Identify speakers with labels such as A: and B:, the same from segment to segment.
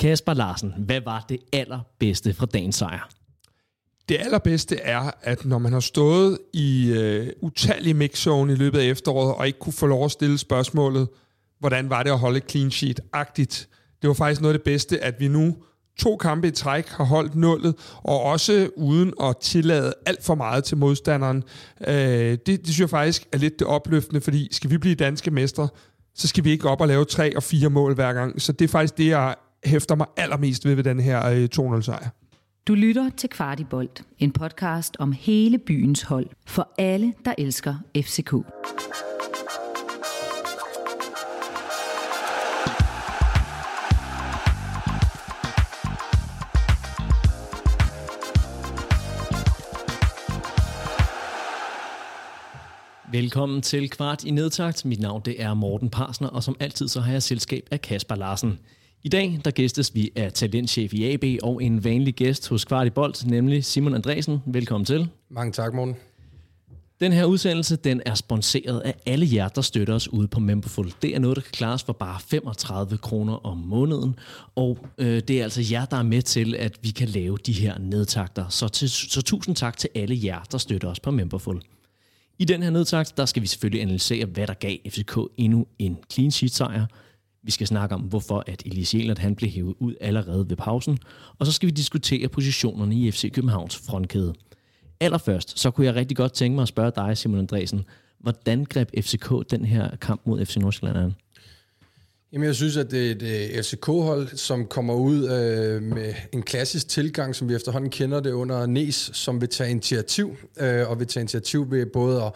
A: Kasper Larsen, hvad var det allerbedste fra dagens sejr?
B: Det allerbedste er, at når man har stået i øh, utallige mixzone i løbet af efteråret, og ikke kunne få lov at stille spørgsmålet, hvordan var det at holde et clean sheet-agtigt. Det var faktisk noget af det bedste, at vi nu to kampe i træk har holdt nullet, og også uden at tillade alt for meget til modstanderen. Øh, det, det synes jeg faktisk er lidt det opløftende, fordi skal vi blive danske mestre, så skal vi ikke op og lave tre og fire mål hver gang. Så det er faktisk det, jeg hæfter mig allermest ved ved den her øh, 2-0-sejr.
C: Du lytter til Kvartibolt, en podcast om hele byens hold, for alle, der elsker FCK.
A: Velkommen til Kvart i Nedtagt. Mit navn det er Morten Parsner, og som altid så har jeg selskab af Kasper Larsen. I dag der gæstes vi af talentchef i AB og en vanlig gæst hos Kvart i Bold, nemlig Simon Andresen. Velkommen til.
D: Mange tak, Morten.
A: Den her udsendelse den er sponsoreret af alle jer, der støtter os ude på Memberful. Det er noget, der kan klares for bare 35 kroner om måneden, og øh, det er altså jer, der er med til, at vi kan lave de her nedtakter. Så, til, så tusind tak til alle jer, der støtter os på Memberful. I den her nedtakt, der skal vi selvfølgelig analysere, hvad der gav FCK endnu en clean sheet sejr. Vi skal snakke om, hvorfor at Elias Jelert, han blev hævet ud allerede ved pausen. Og så skal vi diskutere positionerne i FC Københavns frontkæde. Allerførst, så kunne jeg rigtig godt tænke mig at spørge dig, Simon Andresen, hvordan greb FCK den her kamp mod FC Nordsjælland an?
D: Jamen, jeg synes, at det er et FCK-hold, som kommer ud øh, med en klassisk tilgang, som vi efterhånden kender det under Nes, som vil tage initiativ, øh, og vil tage initiativ ved både at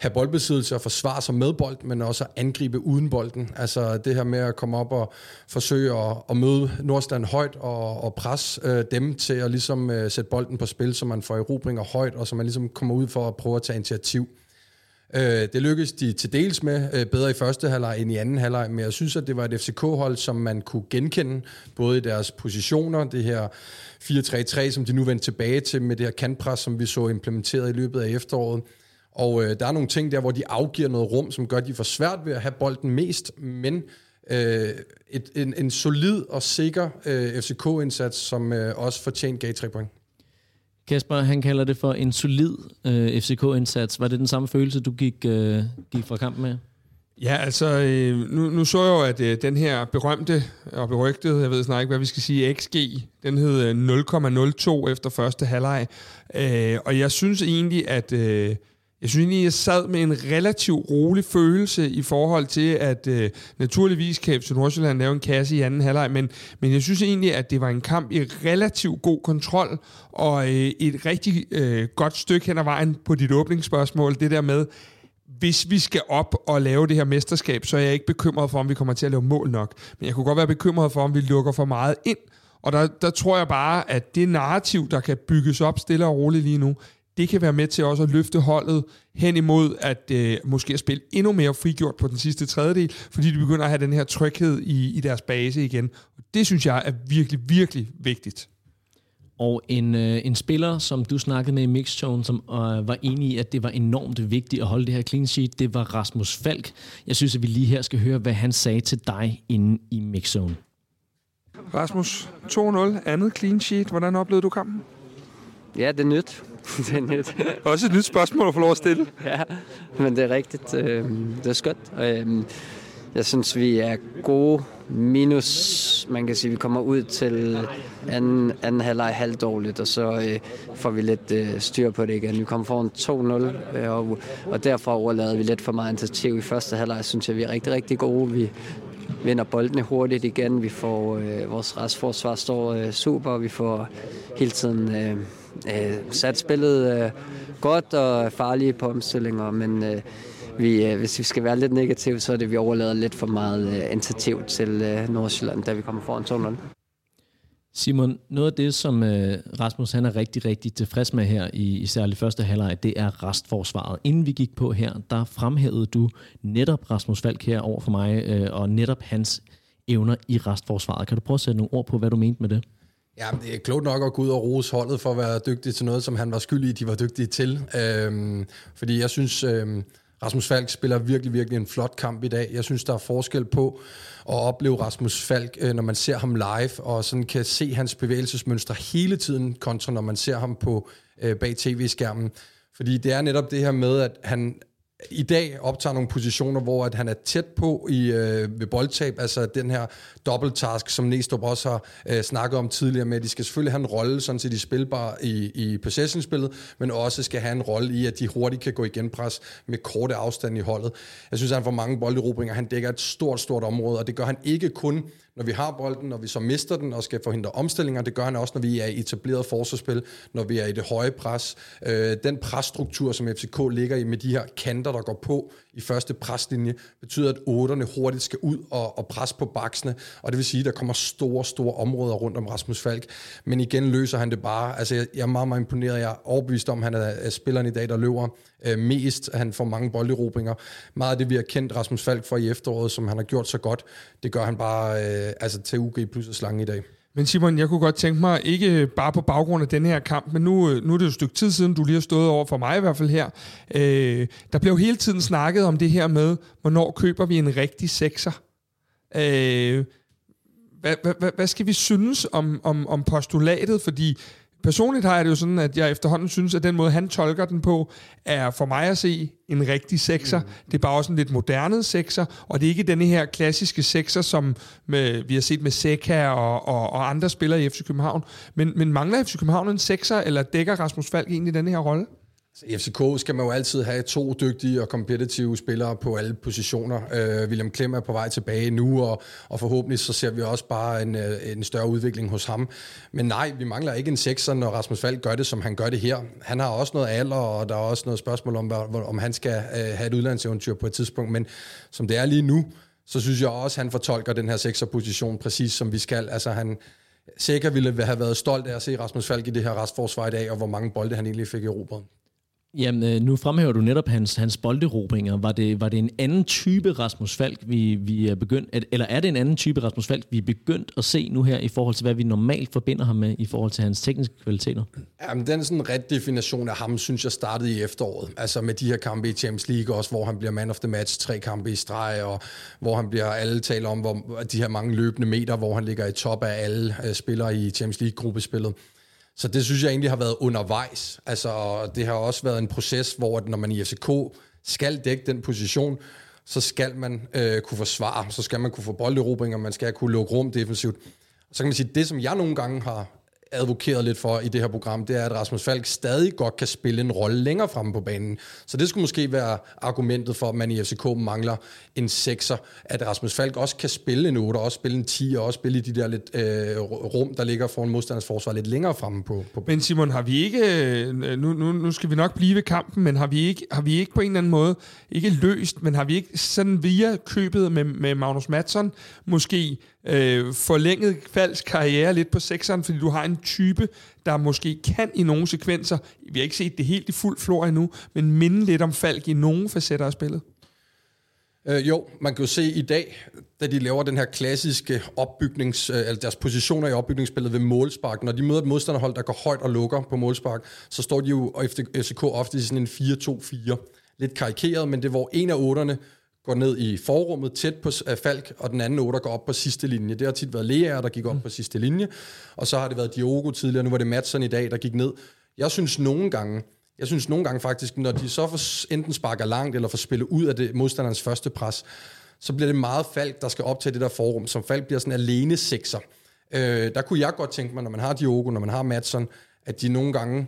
D: have boldbesiddelse og forsvare sig med bolden, men også at angribe uden bolden. Altså det her med at komme op og forsøge at, at møde Nordstand højt og, og presse øh, dem til at ligesom øh, sætte bolden på spil, så man får erobringer højt, og så man ligesom kommer ud for at prøve at tage initiativ. Øh, det lykkedes de til dels med øh, bedre i første halvleg end i anden halvleg, men jeg synes, at det var et FCK-hold, som man kunne genkende, både i deres positioner, det her 4-3-3, som de nu vendte tilbage til med det her kantpres, som vi så implementeret i løbet af efteråret. Og øh, der er nogle ting der, hvor de afgiver noget rum, som gør, at de får svært ved at have bolden mest, men øh, et, en, en solid og sikker øh, FCK-indsats, som øh, også fortjent gav tre point.
A: Kasper, han kalder det for en solid øh, FCK-indsats. Var det den samme følelse, du gik, øh, gik fra kampen med?
B: Ja, altså, øh, nu, nu så jeg jo, at øh, den her berømte og berygtede, jeg ved snart ikke, hvad vi skal sige, XG, den hed 0,02 efter første halvleg. Øh, og jeg synes egentlig, at... Øh, jeg synes egentlig, jeg sad med en relativt rolig følelse i forhold til, at øh, naturligvis kan FC Nordsjælland lave en kasse i anden halvleg, men, men jeg synes egentlig, at det var en kamp i relativt god kontrol, og øh, et rigtig øh, godt stykke hen ad vejen på dit åbningsspørgsmål, det der med, hvis vi skal op og lave det her mesterskab, så er jeg ikke bekymret for, om vi kommer til at lave mål nok. Men jeg kunne godt være bekymret for, om vi lukker for meget ind. Og der, der tror jeg bare, at det narrativ, der kan bygges op stille og roligt lige nu, det kan være med til også at løfte holdet hen imod at øh, måske at spille endnu mere frigjort på den sidste tredjedel, fordi de begynder at have den her tryghed i, i deres base igen. Og det synes jeg er virkelig, virkelig vigtigt.
A: Og en, øh, en spiller, som du snakkede med i Mixzone, som øh, var enig i, at det var enormt vigtigt at holde det her clean sheet, det var Rasmus Falk. Jeg synes, at vi lige her skal høre, hvad han sagde til dig inde i Mixzone.
B: Rasmus, 2-0, andet clean sheet. Hvordan oplevede du kampen?
E: Ja, det er nyt. Det er nyt.
B: Også et nyt spørgsmål at få lov at stille.
E: ja, men det er rigtigt. Øh, det er skønt. Øh, jeg synes, vi er gode minus, man kan sige, vi kommer ud til anden, anden halvleg halvdårligt, og så øh, får vi lidt øh, styr på det igen. Vi kommer foran 2-0, øh, og, og derfor overlader vi lidt for meget initiativ i første halvleg. synes jeg, vi er rigtig, rigtig gode. Vi vinder boldene hurtigt igen. Vi får øh, vores restforsvar står øh, super, og vi får hele tiden øh, øh, sat spillet øh, godt og farlige på omstillinger, men øh, vi, øh, hvis vi skal være lidt negative, så er det, at vi overlader lidt for meget øh, initiativ til øh, Nordsjælland, da vi kommer foran 2-0.
A: Simon, noget af det, som øh, Rasmus han er rigtig, rigtig tilfreds med her i, i særligt første halvleg, det er restforsvaret. Inden vi gik på her, der fremhævede du netop Rasmus Falk her over for mig, øh, og netop hans evner i restforsvaret. Kan du prøve at sætte nogle ord på, hvad du mente med det?
D: Ja, det er klogt nok at gå ud og rose holdet for at være dygtig til noget, som han var skyldig, de var dygtige til. Øhm, fordi jeg synes, øhm, Rasmus Falk spiller virkelig, virkelig en flot kamp i dag. Jeg synes, der er forskel på at opleve Rasmus Falk, øh, når man ser ham live, og sådan kan se hans bevægelsesmønstre hele tiden, kontra når man ser ham på øh, bag tv-skærmen. Fordi det er netop det her med, at han i dag optager nogle positioner, hvor at han er tæt på i, øh, ved boldtab, altså den her dobbelttask, som Næstrup også har øh, snakket om tidligere med, at de skal selvfølgelig have en rolle, sådan set de spilbare i, i possession-spillet, men også skal have en rolle i, at de hurtigt kan gå i genpres med korte afstand i holdet. Jeg synes, at han får mange bolderobringer, han dækker et stort, stort område, og det gør han ikke kun når vi har bolden, når vi så mister den og skal forhindre omstillinger. Det gør han også, når vi er i etableret forsvarsspil, når vi er i det høje pres. Øh, den presstruktur, som FCK ligger i med de her kanter, der går på i første preslinje, betyder, at otterne hurtigt skal ud og, og presse på baksene, og det vil sige, at der kommer store, store områder rundt om Rasmus Falk. Men igen løser han det bare. Altså, jeg, jeg er meget, meget imponeret. Jeg er overbevist om, at han er, er spilleren i dag, der løber øh, mest. Han får mange bolderobringer. Meget af det, vi har kendt Rasmus Falk for i efteråret, som han har gjort så godt, det gør han bare øh, altså til UG plus og slange i dag.
B: Men Simon, jeg kunne godt tænke mig, ikke bare på baggrund af den her kamp, men nu, øh, nu er det jo et stykke tid siden, du lige har stået over for mig i hvert fald her. Øh, der blev hele tiden snakket om det her med, hvornår køber vi en rigtig sekser? Øh, hvad, hvad, hvad skal vi synes om, om, om postulatet? Fordi personligt har jeg det jo sådan, at jeg efterhånden synes, at den måde, han tolker den på, er for mig at se en rigtig sekser. Mm. Det er bare også en lidt moderne sekser, og det er ikke denne her klassiske sekser, som med, vi har set med Seca og, og, og andre spillere i FC København. Men, men mangler FC København en sekser, eller dækker Rasmus Falk egentlig denne her rolle?
D: Altså, I FCK skal man jo altid have to dygtige og kompetitive spillere på alle positioner. Uh, William Klem er på vej tilbage nu, og, og forhåbentlig så ser vi også bare en, øh, en større udvikling hos ham. Men nej, vi mangler ikke en sekser, når Rasmus Falk gør det, som han gør det her. Han har også noget alder, og der er også noget spørgsmål om, om han skal øh, have et udlandseventyr på et tidspunkt. Men som det er lige nu, så synes jeg også, at han fortolker den her sekserposition præcis som vi skal. Altså han, Sikker ville have været stolt af at se Rasmus Falk i det her restforsvar i dag, og hvor mange bolde han egentlig fik i Europa.
A: Jamen, øh, nu fremhæver du netop hans, hans bolderobringer. Var det, var det en anden type Rasmus Falk, vi, vi er begyndt, eller er det en anden type Rasmus Falk, vi er begyndt at se nu her, i forhold til, hvad vi normalt forbinder ham med, i forhold til hans tekniske kvaliteter?
D: Jamen, den sådan ret definition af ham, synes jeg startede i efteråret. Altså med de her kampe i Champions League også, hvor han bliver man of the match, tre kampe i streg, og hvor han bliver, alle taler om, hvor, de her mange løbende meter, hvor han ligger i top af alle øh, spillere i Champions League-gruppespillet. Så det synes jeg egentlig har været undervejs. Altså, det har også været en proces, hvor når man i FCK skal dække den position, så skal man øh, kunne forsvare, så skal man kunne få bolderobringer, man skal kunne lukke rum defensivt. Så kan man sige, det som jeg nogle gange har advokeret lidt for i det her program, det er, at Rasmus Falk stadig godt kan spille en rolle længere fremme på banen. Så det skulle måske være argumentet for, at man i FCK mangler en sekser, at Rasmus Falk også kan spille en 8, også spille en 10, og også spille i de der lidt øh, rum, der ligger foran modstanders forsvar lidt længere fremme på, på
B: Men Simon, har vi ikke, øh, nu, nu, nu skal vi nok blive ved kampen, men har vi ikke, har vi ikke på en eller anden måde, ikke løst, men har vi ikke sådan via købet med, med Magnus Madsen, måske øh, forlænget falsk karriere lidt på sekseren, fordi du har en type, der måske kan i nogle sekvenser, vi har ikke set det helt i fuld flor endnu, men minde lidt om Falk i nogle facetter af spillet.
D: Øh, jo, man kan jo se i dag, da de laver den her klassiske opbygnings, øh, altså deres positioner i opbygningsspillet ved målspark. Når de møder et modstanderhold, der går højt og lukker på målspark, så står de jo og FCK ofte i sådan en 4-2-4. Lidt karikeret, men det er hvor en af otterne går ned i forrummet tæt på Falk, og den anden otter går op på sidste linje. Det har tit været Lea, der gik op mm. på sidste linje, og så har det været Diogo tidligere, nu var det Madsen i dag, der gik ned. Jeg synes nogle gange, jeg synes nogle gange faktisk, når de så får enten sparker langt, eller får spillet ud af det modstanderens første pres, så bliver det meget Falk, der skal op til det der forum, som Falk bliver sådan alene sekser. Øh, der kunne jeg godt tænke mig, når man har Diogo, når man har Madsen, at de nogle gange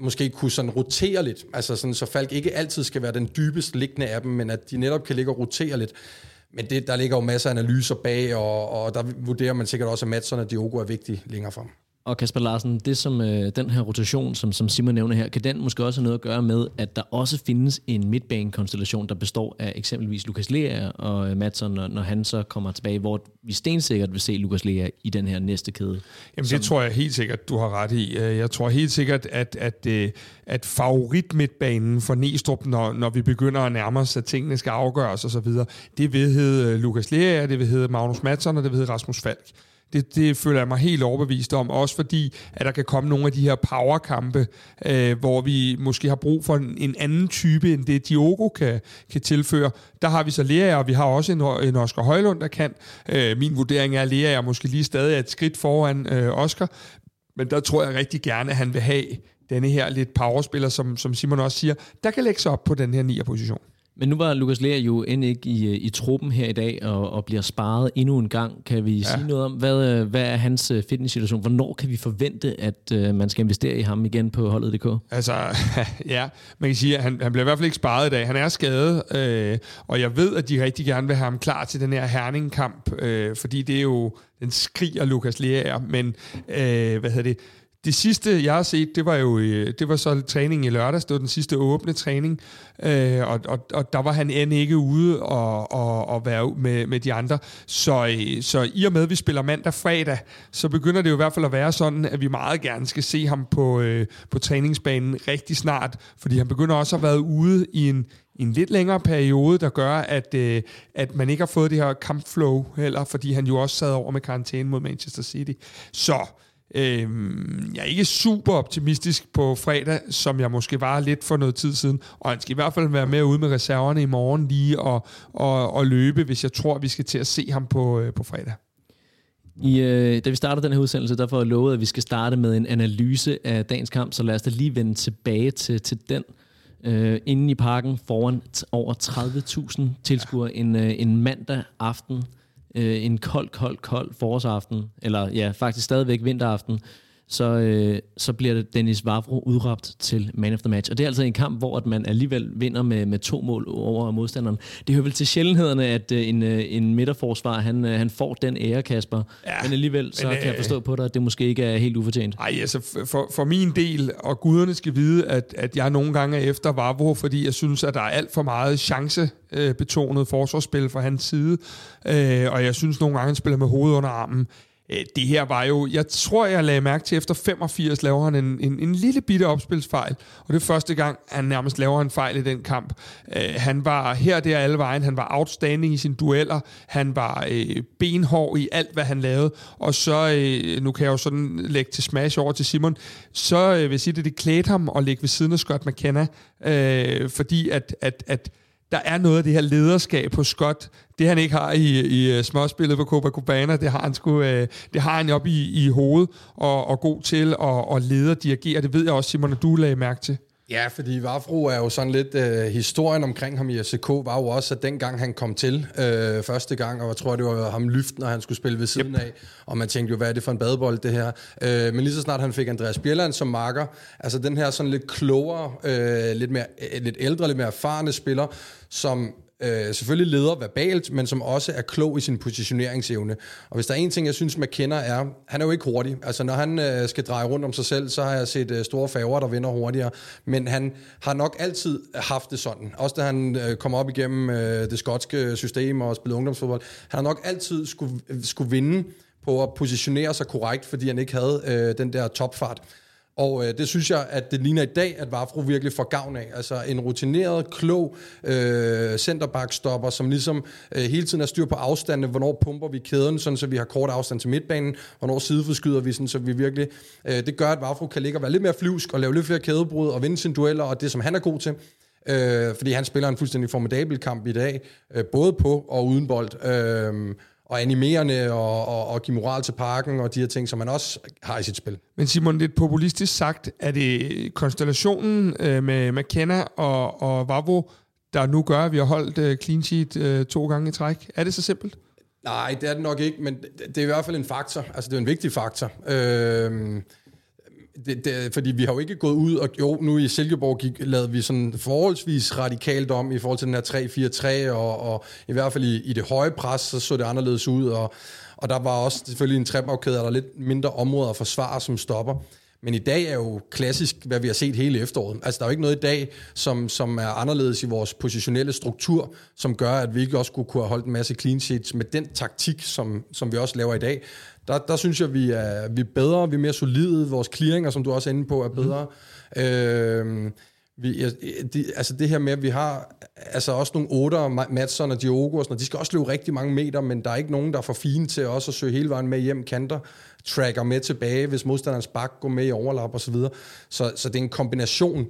D: måske kunne sådan rotere lidt, altså sådan, så Falk ikke altid skal være den dybest liggende af dem, men at de netop kan ligge og rotere lidt. Men det, der ligger jo masser af analyser bag, og, og der vurderer man sikkert også, at Madsen og Diogo er vigtige længere frem.
A: Og Kasper Larsen, det som øh, den her rotation, som, som Simon nævner her, kan den måske også have noget at gøre med, at der også findes en midtbanekonstellation, der består af eksempelvis Lukas Lea og øh, Madsen, når, når han så kommer tilbage, hvor vi stensikkert vil se Lukas Lea i den her næste kæde.
B: Jamen som... det tror jeg helt sikkert, du har ret i. Øh, jeg tror helt sikkert, at, at, øh, at favorit midtbanen for Næstrup, når, når vi begynder at nærme os, at tingene skal afgøres osv., det vil hedde Lukas Lea, det vil hedde Magnus Madsen, og det vil hedde Rasmus Falk det, det føler jeg mig helt overbevist om, også fordi, at der kan komme nogle af de her powerkampe, øh, hvor vi måske har brug for en, en anden type, end det Diogo kan, kan tilføre. Der har vi så Lea, og vi har også en, en Oscar Højlund, der kan. Øh, min vurdering er, at Lea er måske lige stadig et skridt foran øh, Oscar, men der tror jeg rigtig gerne, at han vil have denne her lidt powerspiller, som, som Simon også siger, der kan lægge sig op på den her 9'er position.
A: Men nu var Lukas Lea jo end ikke i, i truppen her i dag, og, og bliver sparet endnu en gang. Kan vi ja. sige noget om, hvad, hvad er hans øh, fitnesssituation? Hvornår kan vi forvente, at uh, man skal investere i ham igen på holdet.dk?
B: Altså, ja, man kan sige, at han, han bliver i hvert fald ikke sparet i dag. Han er skadet, øh, og jeg ved, at de rigtig gerne vil have ham klar til den her Herning-kamp, øh, fordi det er jo, den skriger Lukas Lea, men øh, hvad hedder det, det sidste, jeg har set, det var jo øh, det var så træning i lørdags. Det var den sidste åbne træning. Øh, og, og, og der var han end ikke ude og, og, og være med, med de andre. Så, øh, så i og med, at vi spiller mandag fredag, så begynder det jo i hvert fald at være sådan, at vi meget gerne skal se ham på, øh, på træningsbanen rigtig snart. Fordi han begynder også at have været ude i en, i en lidt længere periode, der gør, at, øh, at man ikke har fået det her kampflow heller, fordi han jo også sad over med karantæne mod Manchester City. Så Øhm, jeg er ikke super optimistisk på fredag, som jeg måske var lidt for noget tid siden, og han skal i hvert fald være med ude med reserverne i morgen lige og, og, og løbe, hvis jeg tror, vi skal til at se ham på, øh, på fredag.
A: I, øh, da vi startede den her udsendelse, der får jeg lovet, at vi skal starte med en analyse af dagens kamp, så lad os da lige vende tilbage til, til den. Øh, inde i parken foran over 30.000 tilskuere ja. en, øh, en mandag aften øh, en kold, kold, kold forårsaften, eller ja, faktisk stadigvæk vinteraften, så, øh, så bliver det Dennis Vavro udråbt til man of the match. Og det er altså en kamp, hvor at man alligevel vinder med, med to mål over modstanderen. Det hører vel til sjældenhederne, at øh, en, øh, en midterforsvar, han, øh, han får den ære, Kasper. Ja, men alligevel, så men, kan jeg forstå på dig, at det måske ikke er helt ufortjent.
B: Nej, altså for, for min del, og guderne skal vide, at, at jeg nogle gange er efter Vavro, fordi jeg synes, at der er alt for meget chancebetonet forsvarsspil fra hans side. Øh, og jeg synes nogle gange, han spiller med hovedet under armen. Øh, det her var jo, jeg tror, jeg lagde mærke til, efter 85 laver han en, en, en lille bitte opspilsfejl, og det er første gang, han nærmest laver en fejl i den kamp. Øh, han var her der alle vejen, han var outstanding i sine dueller, han var øh, benhård i alt, hvad han lavede, og så, øh, nu kan jeg jo sådan lægge til smash over til Simon, så øh, vil jeg sige, det, det klædte ham at ligge ved siden af Scott McKenna, øh, fordi at, at, at der er noget af det her lederskab på Scott, det han ikke har i, i øh, småspillet på Copacabana, det har han sgu, øh, det har han op i, i hovedet, og, og god til at, at lede og dirigere. Det ved jeg også, Simon, at du lagde mærke til.
D: Ja, fordi Vafro er jo sådan lidt... Øh, historien omkring ham i FCK var jo også, at dengang han kom til øh, første gang, og jeg tror, det var ham lyft, når han skulle spille ved siden yep. af, og man tænkte jo, hvad er det for en badebold, det her? Øh, men lige så snart han fik Andreas Bjelland som marker, altså den her sådan lidt klogere, øh, lidt, mere, øh, lidt ældre, lidt mere erfarne spiller, som øh, selvfølgelig leder verbalt, men som også er klog i sin positioneringsevne. Og hvis der er en ting, jeg synes, man kender, er, han er jo ikke hurtig. Altså, når han øh, skal dreje rundt om sig selv, så har jeg set øh, store faver, der vinder hurtigere. Men han har nok altid haft det sådan. Også da han øh, kom op igennem øh, det skotske system og spillede ungdomsfodbold. Han har nok altid skulle, øh, skulle vinde på at positionere sig korrekt, fordi han ikke havde øh, den der topfart. Og øh, det synes jeg, at det ligner i dag, at Vafro virkelig får gavn af. Altså en rutineret, klog øh, centerbackstopper, som ligesom øh, hele tiden er styr på afstandene. Hvornår pumper vi kæden, sådan så vi har kort afstand til midtbanen. Hvornår sideforskyder vi, sådan så vi virkelig... Øh, det gør, at Vafro kan ligge og være lidt mere flyvsk og lave lidt flere kædebrud og vinde sine dueller, og det som han er god til. Øh, fordi han spiller en fuldstændig formidabel kamp i dag, øh, både på og uden bold. Øh, og animerende og, og, og give moral til parken og de her ting, som man også har i sit spil.
B: Men Simon, lidt populistisk sagt, er det konstellationen øh, med McKenna og, og Vavro, der nu gør, at vi har holdt øh, clean sheet øh, to gange i træk? Er det så simpelt?
D: Nej, det er det nok ikke, men det, det er i hvert fald en faktor. Altså, det er en vigtig faktor. Øh, det, det, fordi vi har jo ikke gået ud, og jo, nu i Silkeborg gik, lavede vi sådan forholdsvis radikalt om i forhold til den her 3-4-3, og, og i hvert fald i, i det høje pres, så så det anderledes ud, og, og der var også selvfølgelig en trebagkæde, der er lidt mindre områder at forsvare, som stopper. Men i dag er jo klassisk, hvad vi har set hele efteråret. Altså, der er jo ikke noget i dag, som, som er anderledes i vores positionelle struktur, som gør, at vi ikke også kunne, kunne have holdt en masse clean sheets med den taktik, som, som vi også laver i dag. Der, der synes jeg, vi er, vi er bedre, vi er mere solide, vores clearinger, som du også er inde på, er bedre. Mm. Øh, vi, de, altså det her med, at vi har altså også nogle otter, Madsen og Diogo og sådan noget, de skal også løbe rigtig mange meter, men der er ikke nogen, der er for fine til også at søge hele vejen med hjem kanter, tracker med tilbage, hvis modstanderens bak går med i overlap og så videre. Så, så det er en kombination.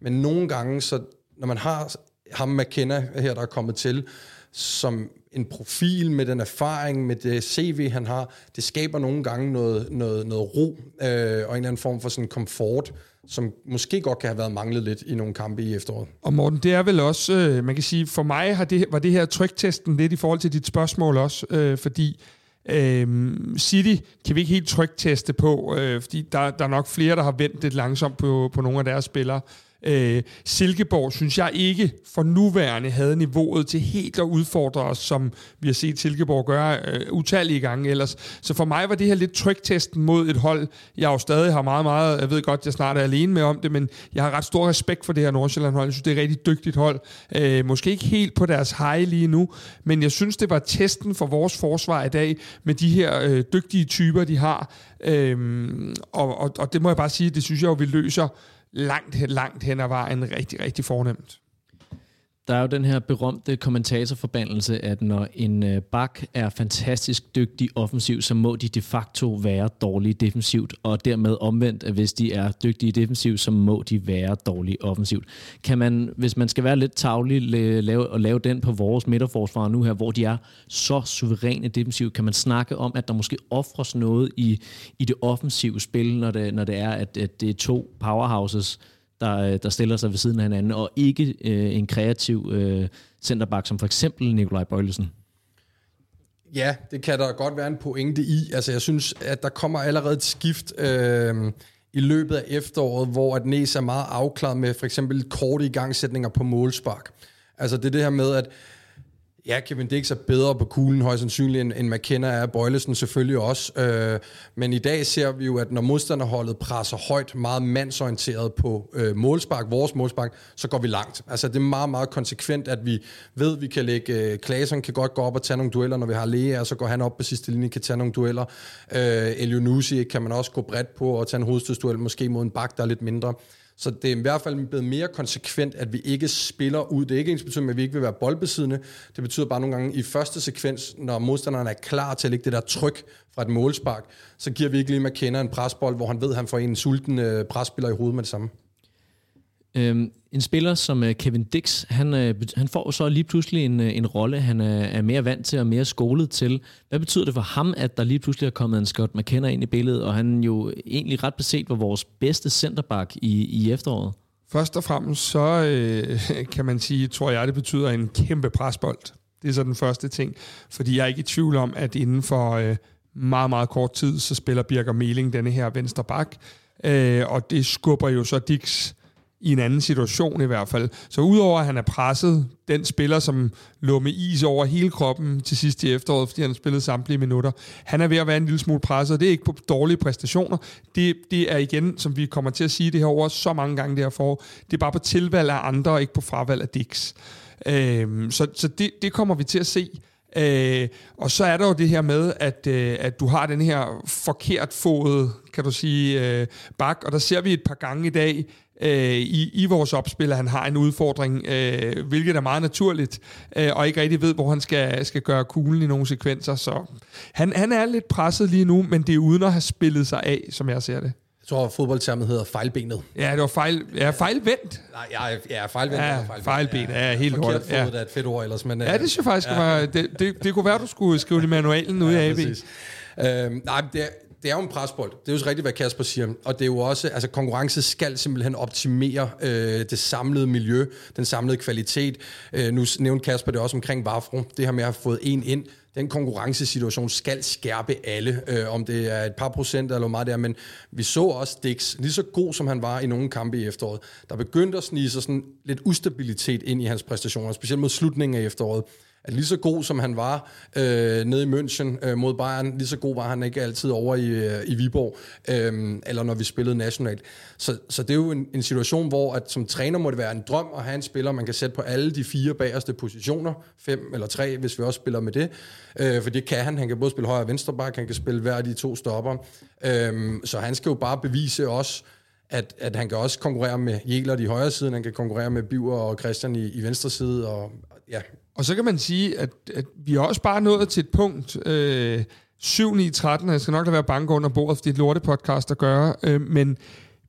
D: Men nogle gange, så når man har ham McKenna her, der er kommet til, som en profil med den erfaring, med det CV, han har, det skaber nogle gange noget, noget, noget ro øh, og en eller anden form for sådan komfort, som måske godt kan have været manglet lidt i nogle kampe i efteråret.
B: Og Morten, det er vel også, øh, man kan sige, for mig har det, var det her tryktesten lidt i forhold til dit spørgsmål også, øh, fordi øh, City kan vi ikke helt trykteste på, øh, fordi der, der er nok flere, der har vendt lidt langsomt på, på nogle af deres spillere. Øh, Silkeborg synes jeg ikke for nuværende havde niveauet til helt at udfordre os, som vi har set Silkeborg gøre øh, utallige gange ellers. Så for mig var det her lidt tryktesten mod et hold, jeg jo stadig har meget, meget, jeg ved godt, jeg snart er alene med om det, men jeg har ret stor respekt for det her Nordsjælland-hold. Jeg synes, det er et rigtig dygtigt hold. Øh, måske ikke helt på deres high lige nu, men jeg synes, det var testen for vores forsvar i dag med de her øh, dygtige typer, de har. Øh, og, og, og det må jeg bare sige, det synes jeg jo, vi løser langt, langt hen ad vejen rigtig, rigtig fornemt.
A: Der er jo den her berømte kommentatorforbandelse, at når en øh, bak er fantastisk dygtig offensiv, så må de de facto være dårlige defensivt, og dermed omvendt, at hvis de er dygtige defensivt, så må de være dårlige offensivt. Kan man, hvis man skal være lidt tavlig lave, og lave den på vores midterforsvar nu her, hvor de er så suveræne defensivt, kan man snakke om, at der måske offres noget i, i det offensive spil, når det, når det er, at, at det er to powerhouses, der, øh, der stiller sig ved siden af hinanden, og ikke øh, en kreativ øh, centerback, som for eksempel Nikolaj Bøjlesen.
D: Ja, det kan der godt være en pointe i. Altså, jeg synes, at der kommer allerede et skift øh, i løbet af efteråret, hvor at Næs er meget afklaret med for eksempel korte igangsætninger på målspark. Altså, det er det her med, at Ja, Kevin Dix er bedre på kuglen højst sandsynligt, end, end McKenna er. Bøjlesen selvfølgelig også. Øh, men i dag ser vi jo, at når modstanderholdet presser højt, meget mandsorienteret på øh, målspark, vores målspark, så går vi langt. Altså det er meget, meget konsekvent, at vi ved, at vi kan lægge... Øh, Klasen kan godt gå op og tage nogle dueller, når vi har Lea, og så går han op på sidste linje, kan tage nogle dueller. Øh, Elionusi kan man også gå bredt på og tage en hovedstødsduel, måske mod en bak, der er lidt mindre. Så det er i hvert fald blevet mere konsekvent, at vi ikke spiller ud. Det er ikke ens betydning, at vi ikke vil være boldbesiddende. Det betyder bare nogle gange i første sekvens, når modstanderen er klar til at lægge det der tryk fra et målspark, så giver vi ikke lige McKenna en presbold, hvor han ved, at han får en sulten øh, presspiller i hovedet med det samme.
A: Øhm, en spiller som øh, Kevin Dix, han, øh, han får så lige pludselig en, øh, en rolle, han er mere vant til og mere skolet til. Hvad betyder det for ham, at der lige pludselig er kommet en Scott McKenna ind i billedet, og han jo egentlig ret beset var vores bedste centerback i, i efteråret?
B: Først og fremmest så øh, kan man sige, tror jeg, det betyder en kæmpe presbold. Det er så den første ting. Fordi jeg er ikke i tvivl om, at inden for øh, meget, meget kort tid, så spiller Birger Meling denne her venstre bak. Øh, og det skubber jo så Dix i en anden situation i hvert fald. Så udover at han er presset, den spiller, som lå med is over hele kroppen til sidst i efteråret, fordi han spillede samtlige minutter, han er ved at være en lille smule presset, og det er ikke på dårlige præstationer. Det, det er igen, som vi kommer til at sige det her over så mange gange det her forår, det er bare på tilvalg af andre, og ikke på fravalg af Dix. Øhm, så så det, det kommer vi til at se. Øh, og så er der jo det her med, at, øh, at du har den her forkert fod, kan du sige, øh, bak, og der ser vi et par gange i dag, øh, i, i vores opspil, at han har en udfordring, øh, hvilket er meget naturligt, øh, og ikke rigtig ved, hvor han skal, skal gøre kuglen i nogle sekvenser. Så han, han er lidt presset lige nu, men det er uden at have spillet sig af, som jeg ser det.
D: Jeg tror, at fodboldtermet hedder fejlbenet.
B: Ja, det var fejl, ja, fejlvendt.
D: Nej, ja, ja fejlvendt.
B: Ja, fejlben, ja, ja, helt
D: Forkert fod, ja. er et fedt ord ellers. Men,
B: ja, det synes jeg faktisk, ja. var, det, det, det kunne være, du skulle skrive det i manualen ud ja, af AB.
D: Øh, nej, det er, det er jo en presbold. Det er jo så rigtigt, hvad Kasper siger. Og det er jo også, altså konkurrence skal simpelthen optimere øh, det samlede miljø, den samlede kvalitet. Øh, nu nævnte Kasper det også omkring Vafro. Det her med at have fået en ind. Den konkurrencesituation skal skærpe alle, øh, om det er et par procent eller hvor meget det er. Men vi så også Dix, lige så god som han var i nogle kampe i efteråret. Der begyndte at snige sig sådan lidt ustabilitet ind i hans præstationer, specielt mod slutningen af efteråret at lige så god som han var øh, nede i München øh, mod Bayern, lige så god var han ikke altid over i, øh, i Viborg, øh, eller når vi spillede nationalt. Så, så det er jo en, en situation, hvor at som træner må det være en drøm at have en spiller, man kan sætte på alle de fire bagerste positioner, fem eller tre, hvis vi også spiller med det. Øh, for det kan han. Han kan både spille højre og venstre bak, han kan spille hver af de to stopper. Øh, så han skal jo bare bevise også, at, at han kan også konkurrere med Jæler i højre side, han kan konkurrere med Biver og Christian i, i venstre side, og ja.
B: Og så kan man sige, at, at vi er også bare nået til et punkt, øh, 7, 9, 13, jeg skal nok lade være bange under bordet, for det er et lortepodcast at gøre, øh, men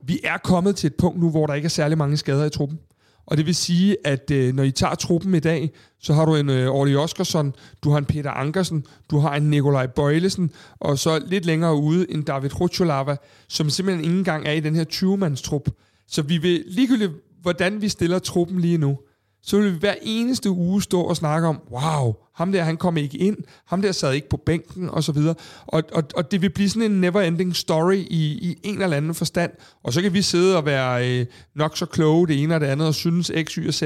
B: vi er kommet til et punkt nu, hvor der ikke er særlig mange skader i truppen. Og det vil sige, at øh, når I tager truppen i dag, så har du en øh, Orly Oskarsson, du har en Peter Ankersen, du har en Nikolaj Bøjlesen, og så lidt længere ude en David Rucholava, som simpelthen ikke engang er i den her 20-mandstrup. Så vi vil ligegyldigt, hvordan vi stiller truppen lige nu, så vil vi hver eneste uge stå og snakke om, wow, ham der, han kom ikke ind, ham der sad ikke på bænken, og så videre. Og, og, og det vil blive sådan en never-ending story i, i en eller anden forstand. Og så kan vi sidde og være øh, nok så kloge det ene og det andet, og synes X, Y og Z,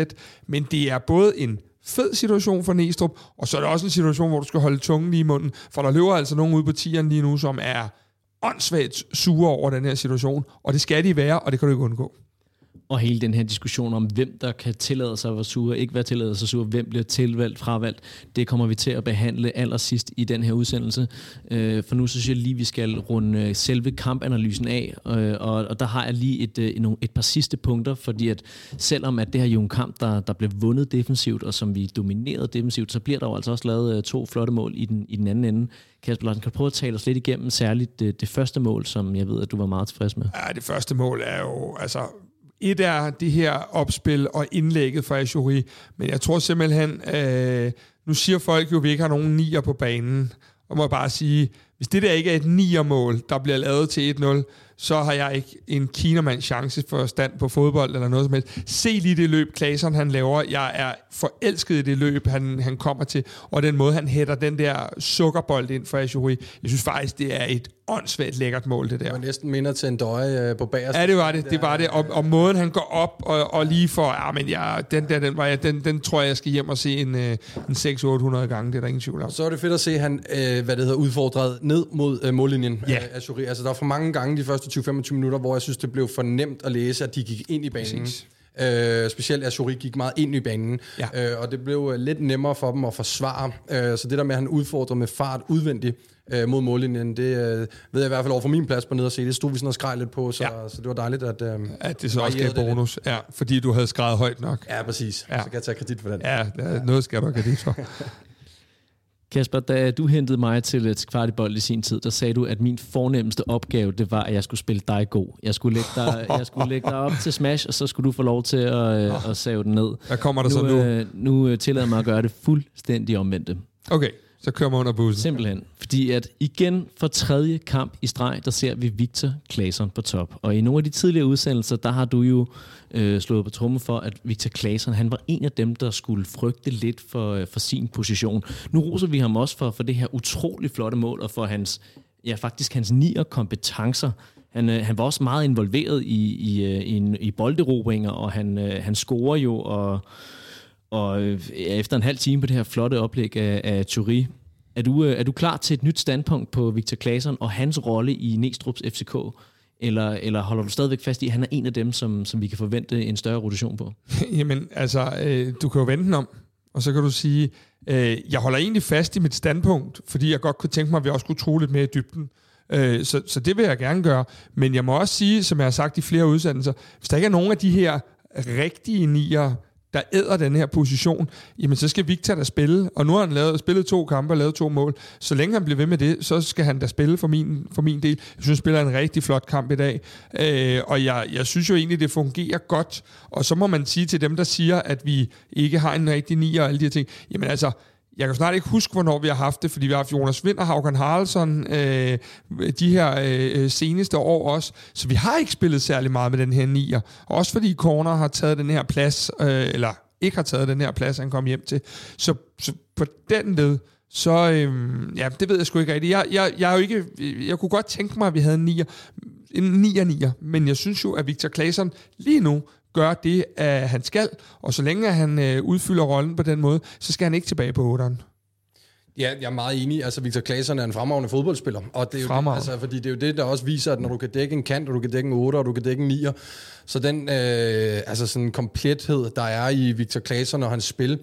B: men det er både en fed situation for Næstrup, og så er det også en situation, hvor du skal holde tungen lige i munden, for der løber altså nogen ude på tieren lige nu, som er åndssvagt sure over den her situation, og det skal de være, og det kan du ikke undgå
A: og hele den her diskussion om, hvem der kan tillade sig at være sure, ikke være tilladet sig sure, hvem bliver tilvalgt, fravalgt, det kommer vi til at behandle allersidst i den her udsendelse. Øh, for nu så synes jeg lige, vi skal runde selve kampanalysen af, øh, og, og der har jeg lige et, øh, et, et par sidste punkter, fordi at selvom at det her jo en kamp, der, der blev vundet defensivt, og som vi dominerede defensivt, så bliver der jo altså også lavet øh, to flotte mål i den, i den anden ende. Kasper Larsen, kan du prøve at tale os lidt igennem, særligt det, det første mål, som jeg ved, at du var meget tilfreds med?
B: Ja, det første mål er jo, altså et er det her opspil og indlægget fra Ashuri, men jeg tror simpelthen, øh, nu siger folk jo, at vi ikke har nogen nier på banen, og må bare sige, hvis det der ikke er et niermål, der bliver lavet til 1-0, så har jeg ikke en kinermand chance for stand på fodbold eller noget som helst. Se lige det løb, Klaseren han laver. Jeg er forelsket i det løb, han, han kommer til, og den måde, han hætter den der sukkerbold ind for Ashuri. Jeg synes faktisk, det er et åndssvagt lækkert mål, det der. Det
D: var næsten minder til en døje øh, på bagerst.
B: Ja, det var det. Det var det. Og, og måden, han går op og, og lige for... Ja, men ja, den der, den, var, ja, den, den tror jeg, jeg skal hjem og se en, øh, en 600-800 gange. Det er der ingen tvivl om.
D: Så er det fedt at se, han, øh, hvad det hedder, udfordret ned mod øh, mållinjen
B: ja.
D: af Ashuri. Altså, der var for mange gange de første 20-25 minutter, hvor jeg synes, det blev for nemt at læse, at de gik ind i banen. Præcis. Øh, specielt Ashuri gik meget ind i banen, ja. øh, og det blev øh, lidt nemmere for dem at forsvare. Øh, så det der med, at han udfordrer med fart udvendigt øh, mod mållinjen, det øh, ved jeg i hvert fald over for min plads på ned og se. Det stod vi sådan og skreg lidt på, så, ja. så det var dejligt, at... Øh,
B: at det så også gav bonus, ja, fordi du havde skrevet højt nok.
D: Ja, præcis. Ja. Så kan jeg tage kredit for den.
B: Ja, noget skal du have kredit for.
A: Kasper, da du hentede mig til, øh, til kvartibold i sin tid, der sagde du, at min fornemmeste opgave, det var, at jeg skulle spille dig god. Jeg skulle lægge dig, jeg skulle lægge dig op til Smash, og så skulle du få lov til at, øh, at save den ned.
B: Hvad kommer der
A: nu,
B: så nu?
A: Øh, nu tillader mig at gøre det fuldstændig omvendte.
B: Okay. Så kører man under bussen.
A: Simpelthen. Fordi at igen for tredje kamp i streg, der ser vi Victor Claesson på top. Og i nogle af de tidligere udsendelser, der har du jo øh, slået på trummen for, at Victor Claesson, han var en af dem, der skulle frygte lidt for, øh, for sin position. Nu roser vi ham også for, for det her utrolig flotte mål, og for hans, ja faktisk hans nier kompetencer. Han, øh, han var også meget involveret i, i, øh, i, i bolderobringer, og han, øh, han scorer jo, og og øh, efter en halv time på det her flotte oplæg af, af Thury, er du, øh, er du klar til et nyt standpunkt på Victor Claesson og hans rolle i Næstrup's FCK? Eller, eller holder du stadigvæk fast i, at han er en af dem, som, som vi kan forvente en større rotation på?
B: Jamen, altså, øh, du kan jo vente den om, og så kan du sige, øh, jeg holder egentlig fast i mit standpunkt, fordi jeg godt kunne tænke mig, at vi også kunne tro lidt mere i dybden. Øh, så, så det vil jeg gerne gøre. Men jeg må også sige, som jeg har sagt i flere udsendelser, hvis der ikke er nogen af de her rigtige nier, der æder den her position, jamen så skal Victor da spille. Og nu har han lavet, spillet to kampe og lavet to mål. Så længe han bliver ved med det, så skal han da spille for min, for min del. Jeg synes, han spiller en rigtig flot kamp i dag. Øh, og jeg, jeg synes jo egentlig, det fungerer godt. Og så må man sige til dem, der siger, at vi ikke har en rigtig nier og alle de her ting, jamen altså, jeg kan snart ikke huske, hvornår vi har haft det, fordi vi har haft Jonas Vind og Haugen Haraldsson øh, de her øh, seneste år også. Så vi har ikke spillet særlig meget med den her nier. Også fordi Corner har taget den her plads, øh, eller ikke har taget den her plads, han kom hjem til. Så, så på den led, så øh, ja, det ved jeg sgu ikke rigtigt. Jeg, jeg, jeg, er jo ikke, jeg kunne godt tænke mig, at vi havde en nier, en 9-9'er, men jeg synes jo, at Victor Claesson lige nu gør det, at han skal, og så længe han øh, udfylder rollen på den måde, så skal han ikke tilbage på 8'eren.
D: Ja, jeg er meget enig. Altså, Victor Claesson er en fremragende fodboldspiller. Og det er jo det, altså, fordi det er jo det, der også viser, at når du kan dække en kant, og du kan dække en 8, og du kan dække en 9, så den øh, altså sådan komplethed, der er i Victor Claesson og hans spil,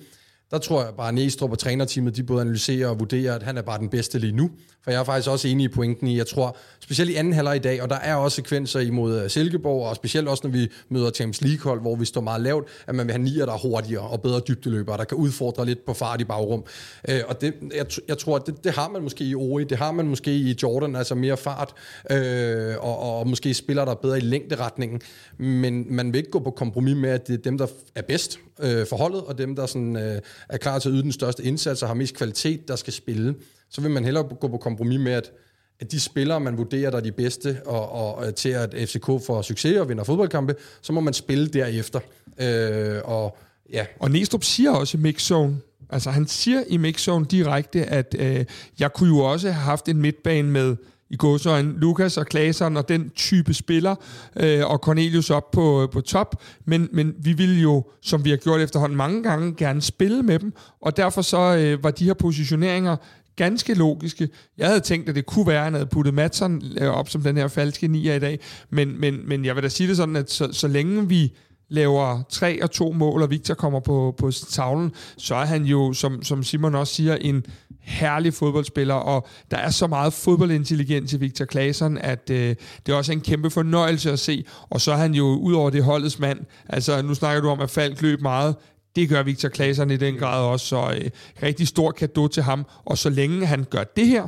D: der tror jeg bare, at Næstrup og trænerteamet, de både analyserer og vurderer, at han er bare den bedste lige nu. For jeg er faktisk også enig i pointen i, jeg tror, specielt i anden halvleg i dag, og der er også sekvenser imod øh, Silkeborg, og specielt også, når vi møder Champions League-hold, hvor vi står meget lavt, at man vil have nier, der er hurtigere og bedre dybdeløbere, der kan udfordre lidt på fart i bagrum. Øh, og det, jeg, jeg tror, at det, det har man måske i Ori, det har man måske i Jordan, altså mere fart, øh, og, og måske spiller der bedre i længderetningen, men man vil ikke gå på kompromis med, at det er dem, der er bedst øh, for holdet, og dem, der sådan, øh, er klar til at yde den største indsats og har mest kvalitet, der skal spille. Så vil man hellere gå på kompromis med, at, at de spillere, man vurderer, der er de bedste, og, og øh, til at FCK får succes og vinder fodboldkampe, så må man spille derefter. Øh, og, ja.
B: og Næstrup siger også i mixzone, altså han siger i mixzone direkte, at øh, jeg kunne jo også have haft en midtbane med i gåsøjne Lukas og Klaseren og den type spiller, øh, og Cornelius op på, øh, på top, men, men vi ville jo, som vi har gjort efterhånden mange gange, gerne spille med dem, og derfor så øh, var de her positioneringer ganske logiske. Jeg havde tænkt, at det kunne være, at han havde puttet Madsen øh, op som den her falske nier i dag, men, men, men jeg vil da sige det sådan, at så, så længe vi laver tre og to mål, og Victor kommer på, på tavlen, så er han jo, som, som Simon også siger, en herlig fodboldspiller, og der er så meget fodboldintelligens i Victor Claesson, at øh, det er også en kæmpe fornøjelse at se, og så er han jo ud over det holdets mand. Altså, nu snakker du om, at Falk løb meget. Det gør Victor Claesson i den grad også, så øh, rigtig stor kado til ham, og så længe han gør det her,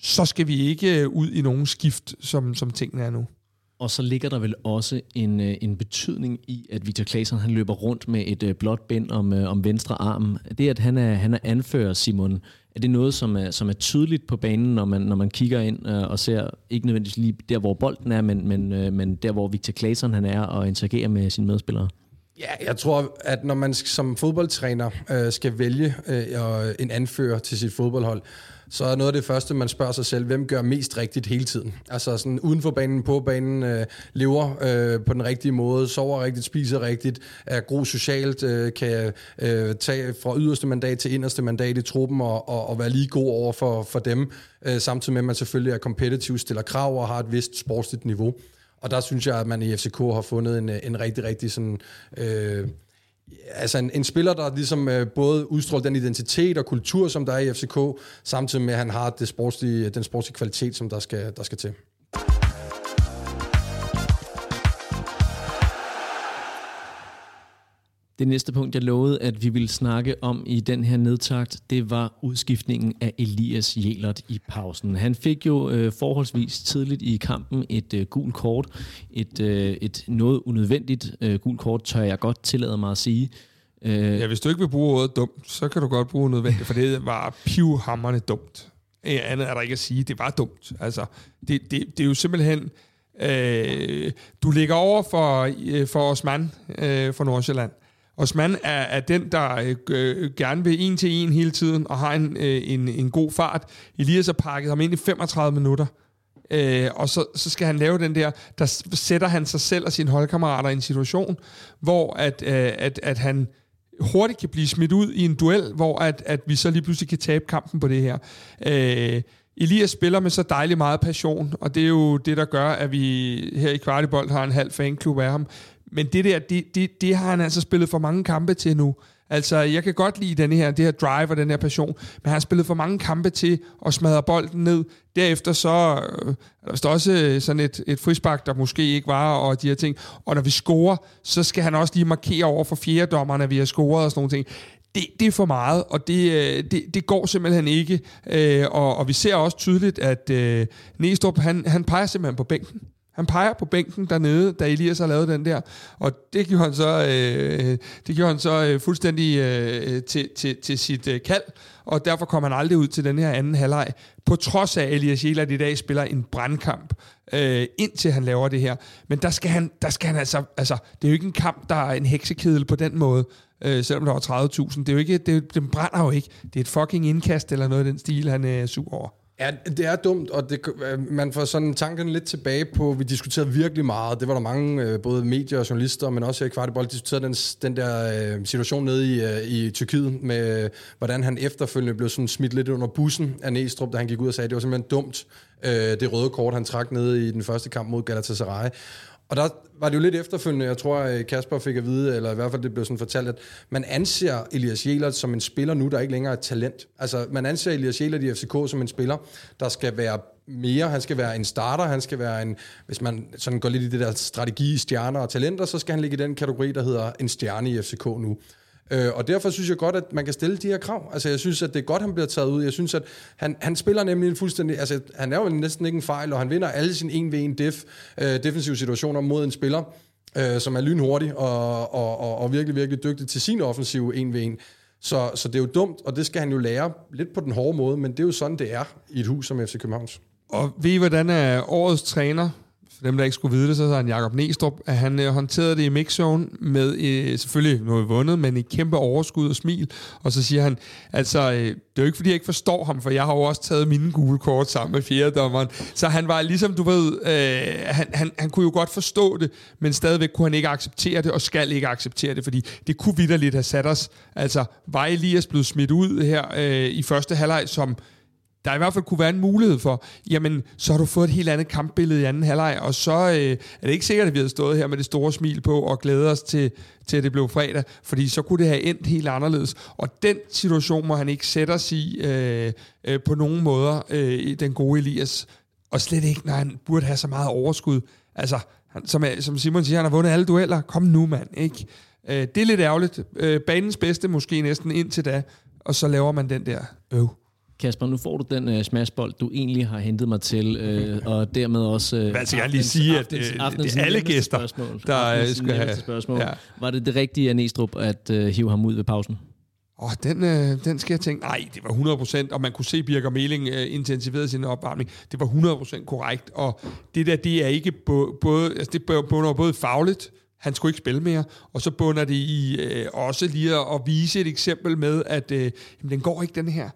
B: så skal vi ikke øh, ud i nogen skift, som, som tingene er nu.
A: Og så ligger der vel også en, øh, en betydning i, at Victor Claesson han løber rundt med et øh, blåt bind om, øh, om venstre arm. Det, at han er, han er anfører, Simon, er det noget, som er, som er tydeligt på banen, når man, når man kigger ind og ser, ikke nødvendigvis lige der, hvor bolden er, men, men, men der, hvor Victor Claesson han er og interagerer med sine medspillere?
D: Ja, jeg tror, at når man som fodboldtræner øh, skal vælge øh, en anfører til sit fodboldhold, så er noget af det første, man spørger sig selv, hvem gør mest rigtigt hele tiden? Altså sådan uden for banen, på banen, øh, lever øh, på den rigtige måde, sover rigtigt, spiser rigtigt, er god socialt, øh, kan øh, tage fra yderste mandat til inderste mandat i truppen og, og, og være lige god over for, for dem, øh, samtidig med, at man selvfølgelig er kompetitiv, stiller krav og har et vist sportsligt niveau. Og der synes jeg, at man i FCK har fundet en, en rigtig, rigtig sådan... Øh, altså en, en spiller, der ligesom øh, både udstråler den identitet og kultur, som der er i FCK, samtidig med, at han har det sportslige, den sportslige kvalitet, som der skal, der skal til.
A: Det næste punkt, jeg lovede, at vi ville snakke om i den her nedtakt, det var udskiftningen af Elias Jelert i pausen. Han fik jo øh, forholdsvis tidligt i kampen et øh, gult kort. Et, øh, et noget unødvendigt øh, gult kort, tør jeg godt tillade mig at sige.
B: Øh, ja, hvis du ikke vil bruge ordet dumt, så kan du godt bruge nødvendigt, for det var pivhammerne dumt. Andet er der ikke at sige. Det var dumt. Altså, det, det, det er jo simpelthen... Øh, du ligger over for, øh, for Osman øh, fra Nordsjælland. Osman er, er den, der øh, øh gerne vil en til en hele tiden, og har en, øh, en, en god fart. Elias har pakket ham ind i 35 minutter. Øh, og så, så skal han lave den der, der sætter han sig selv og sine holdkammerater i en situation, hvor at, øh, at, at han hurtigt kan blive smidt ud i en duel, hvor at, at vi så lige pludselig kan tabe kampen på det her. Øh, Elias spiller med så dejlig meget passion, og det er jo det, der gør, at vi her i Kvartibold har en halv fanklub af ham. Men det der, det, det, det har han altså spillet for mange kampe til nu. Altså, jeg kan godt lide den her, det her drive og den her passion, men han har spillet for mange kampe til at smadre bolden ned. Derefter så øh, er der også øh, sådan et, et frispark, der måske ikke var, og de her ting. Og når vi scorer, så skal han også lige markere over for fjerdommerne, at vi har scoret og sådan nogle ting. Det, det er for meget, og det, øh, det, det går simpelthen ikke. Øh, og, og vi ser også tydeligt, at øh, Næstrup, han, han peger simpelthen på bænken. Han peger på bænken dernede, da Elias har lavet den der, og det gjorde han så, øh, det gjorde han så øh, fuldstændig øh, til, til, til sit øh, kald, og derfor kom han aldrig ud til den her anden halvleg, på trods af, at Elias Jelert i dag spiller en brandkamp, øh, indtil han laver det her. Men der skal han, der skal han altså, altså, det er jo ikke en kamp, der er en heksekedel på den måde, øh, selvom der var 30.000. Det er jo ikke, det, den brænder jo ikke. Det er et fucking indkast eller noget af den stil, han øh, er sur over.
D: Ja, det er dumt, og det, øh, man får sådan tanken lidt tilbage på, vi diskuterede virkelig meget, det var der mange, øh, både medier og journalister, men også her i Kvartibold, diskuterede den, den der øh, situation nede i, i Tyrkiet, med hvordan han efterfølgende blev sådan smidt lidt under bussen af Næstrup, da han gik ud og sagde, at det var simpelthen dumt, det røde kort, han trak ned i den første kamp mod Galatasaray. Og der var det jo lidt efterfølgende, jeg tror, at Kasper fik at vide, eller i hvert fald det blev sådan fortalt, at man anser Elias Jelert som en spiller nu, der ikke længere er et talent. Altså, man anser Elias Jelert i FCK som en spiller, der skal være mere. Han skal være en starter, han skal være en, hvis man sådan går lidt i det der strategi, stjerner og talenter, så skal han ligge i den kategori, der hedder en stjerne i FCK nu. Øh, og derfor synes jeg godt, at man kan stille de her krav. Altså, jeg synes, at det er godt, at han bliver taget ud. Jeg synes, at han, han spiller nemlig en fuldstændig... Altså, han er jo næsten ikke en fejl, og han vinder alle sine 1v1 def, øh, defensive situationer mod en spiller, øh, som er lynhurtig og, og, og, og virkelig, virkelig dygtig til sin offensive 1v1. Så, så det er jo dumt, og det skal han jo lære lidt på den hårde måde, men det er jo sådan, det er i et hus som FC Københavns.
B: Og ved I, hvordan er årets træner for dem, der ikke skulle vide det, så er han Jakob Næstrup, at han øh, håndterede det i mixzone med øh, selvfølgelig noget vundet, men i kæmpe overskud og smil. Og så siger han, altså, øh, det er jo ikke, fordi jeg ikke forstår ham, for jeg har jo også taget mine gule kort sammen med fjerdedommeren. Så han var ligesom, du ved, øh, han, han, han kunne jo godt forstå det, men stadigvæk kunne han ikke acceptere det, og skal ikke acceptere det, fordi det kunne vidderligt have sat os. Altså, var Elias blevet smidt ud her øh, i første halvleg, som der i hvert fald kunne være en mulighed for, jamen, så har du fået et helt andet kampbillede i anden halvleg, og så øh, er det ikke sikkert, at vi havde stået her med det store smil på og glædet os til, til at det blev fredag, fordi så kunne det have endt helt anderledes. Og den situation må han ikke sætte os i øh, øh, på nogen måder, øh, den gode Elias, og slet ikke, når han burde have så meget overskud. Altså, han, som, øh, som Simon siger, han har vundet alle dueller. Kom nu, mand, ikke? Øh, det er lidt ærgerligt. Øh, banens bedste måske næsten indtil da, og så laver man den der øv.
A: Kasper, nu får du den uh, smashbold, du egentlig har hentet mig til, uh, og dermed også... Uh,
B: Hvad skal jeg lige sige, at det, det er alle gæster,
A: spørgsmål.
B: der
A: aftens
B: skal have...
A: Spørgsmål. Ja. Var det det rigtige af Næstrup at uh, hive ham ud ved pausen?
B: Åh, oh, den, øh, den skal jeg tænke, nej, det var 100%, og man kunne se Birger Meling øh, intensiverede sin opvarmning. Det var 100% korrekt, og det der, det er ikke både, altså det bunder både fagligt, han skulle ikke spille mere, og så bunder det i øh, også lige at, at vise et eksempel med, at øh, jamen, den går ikke den her.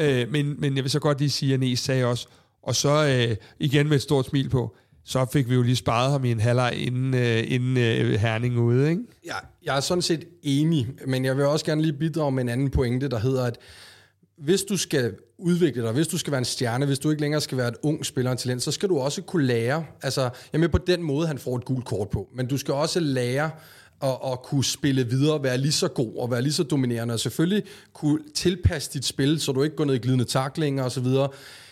B: Øh, men, men jeg vil så godt lige sige, at Næs sagde også, og så øh, igen med et stort smil på, så fik vi jo lige sparet ham i en halvleg inden, øh, inden øh, Herning ude, ikke?
D: Ja, jeg er sådan set enig, men jeg vil også gerne lige bidrage med en anden pointe, der hedder, at hvis du skal udvikle dig, hvis du skal være en stjerne, hvis du ikke længere skal være et ung spiller og talent, så skal du også kunne lære, altså, jeg med på den måde, han får et gult kort på, men du skal også lære at, at kunne spille videre, være lige så god og være lige så dominerende, og selvfølgelig kunne tilpasse dit spil, så du ikke går ned i glidende taklinger og så videre.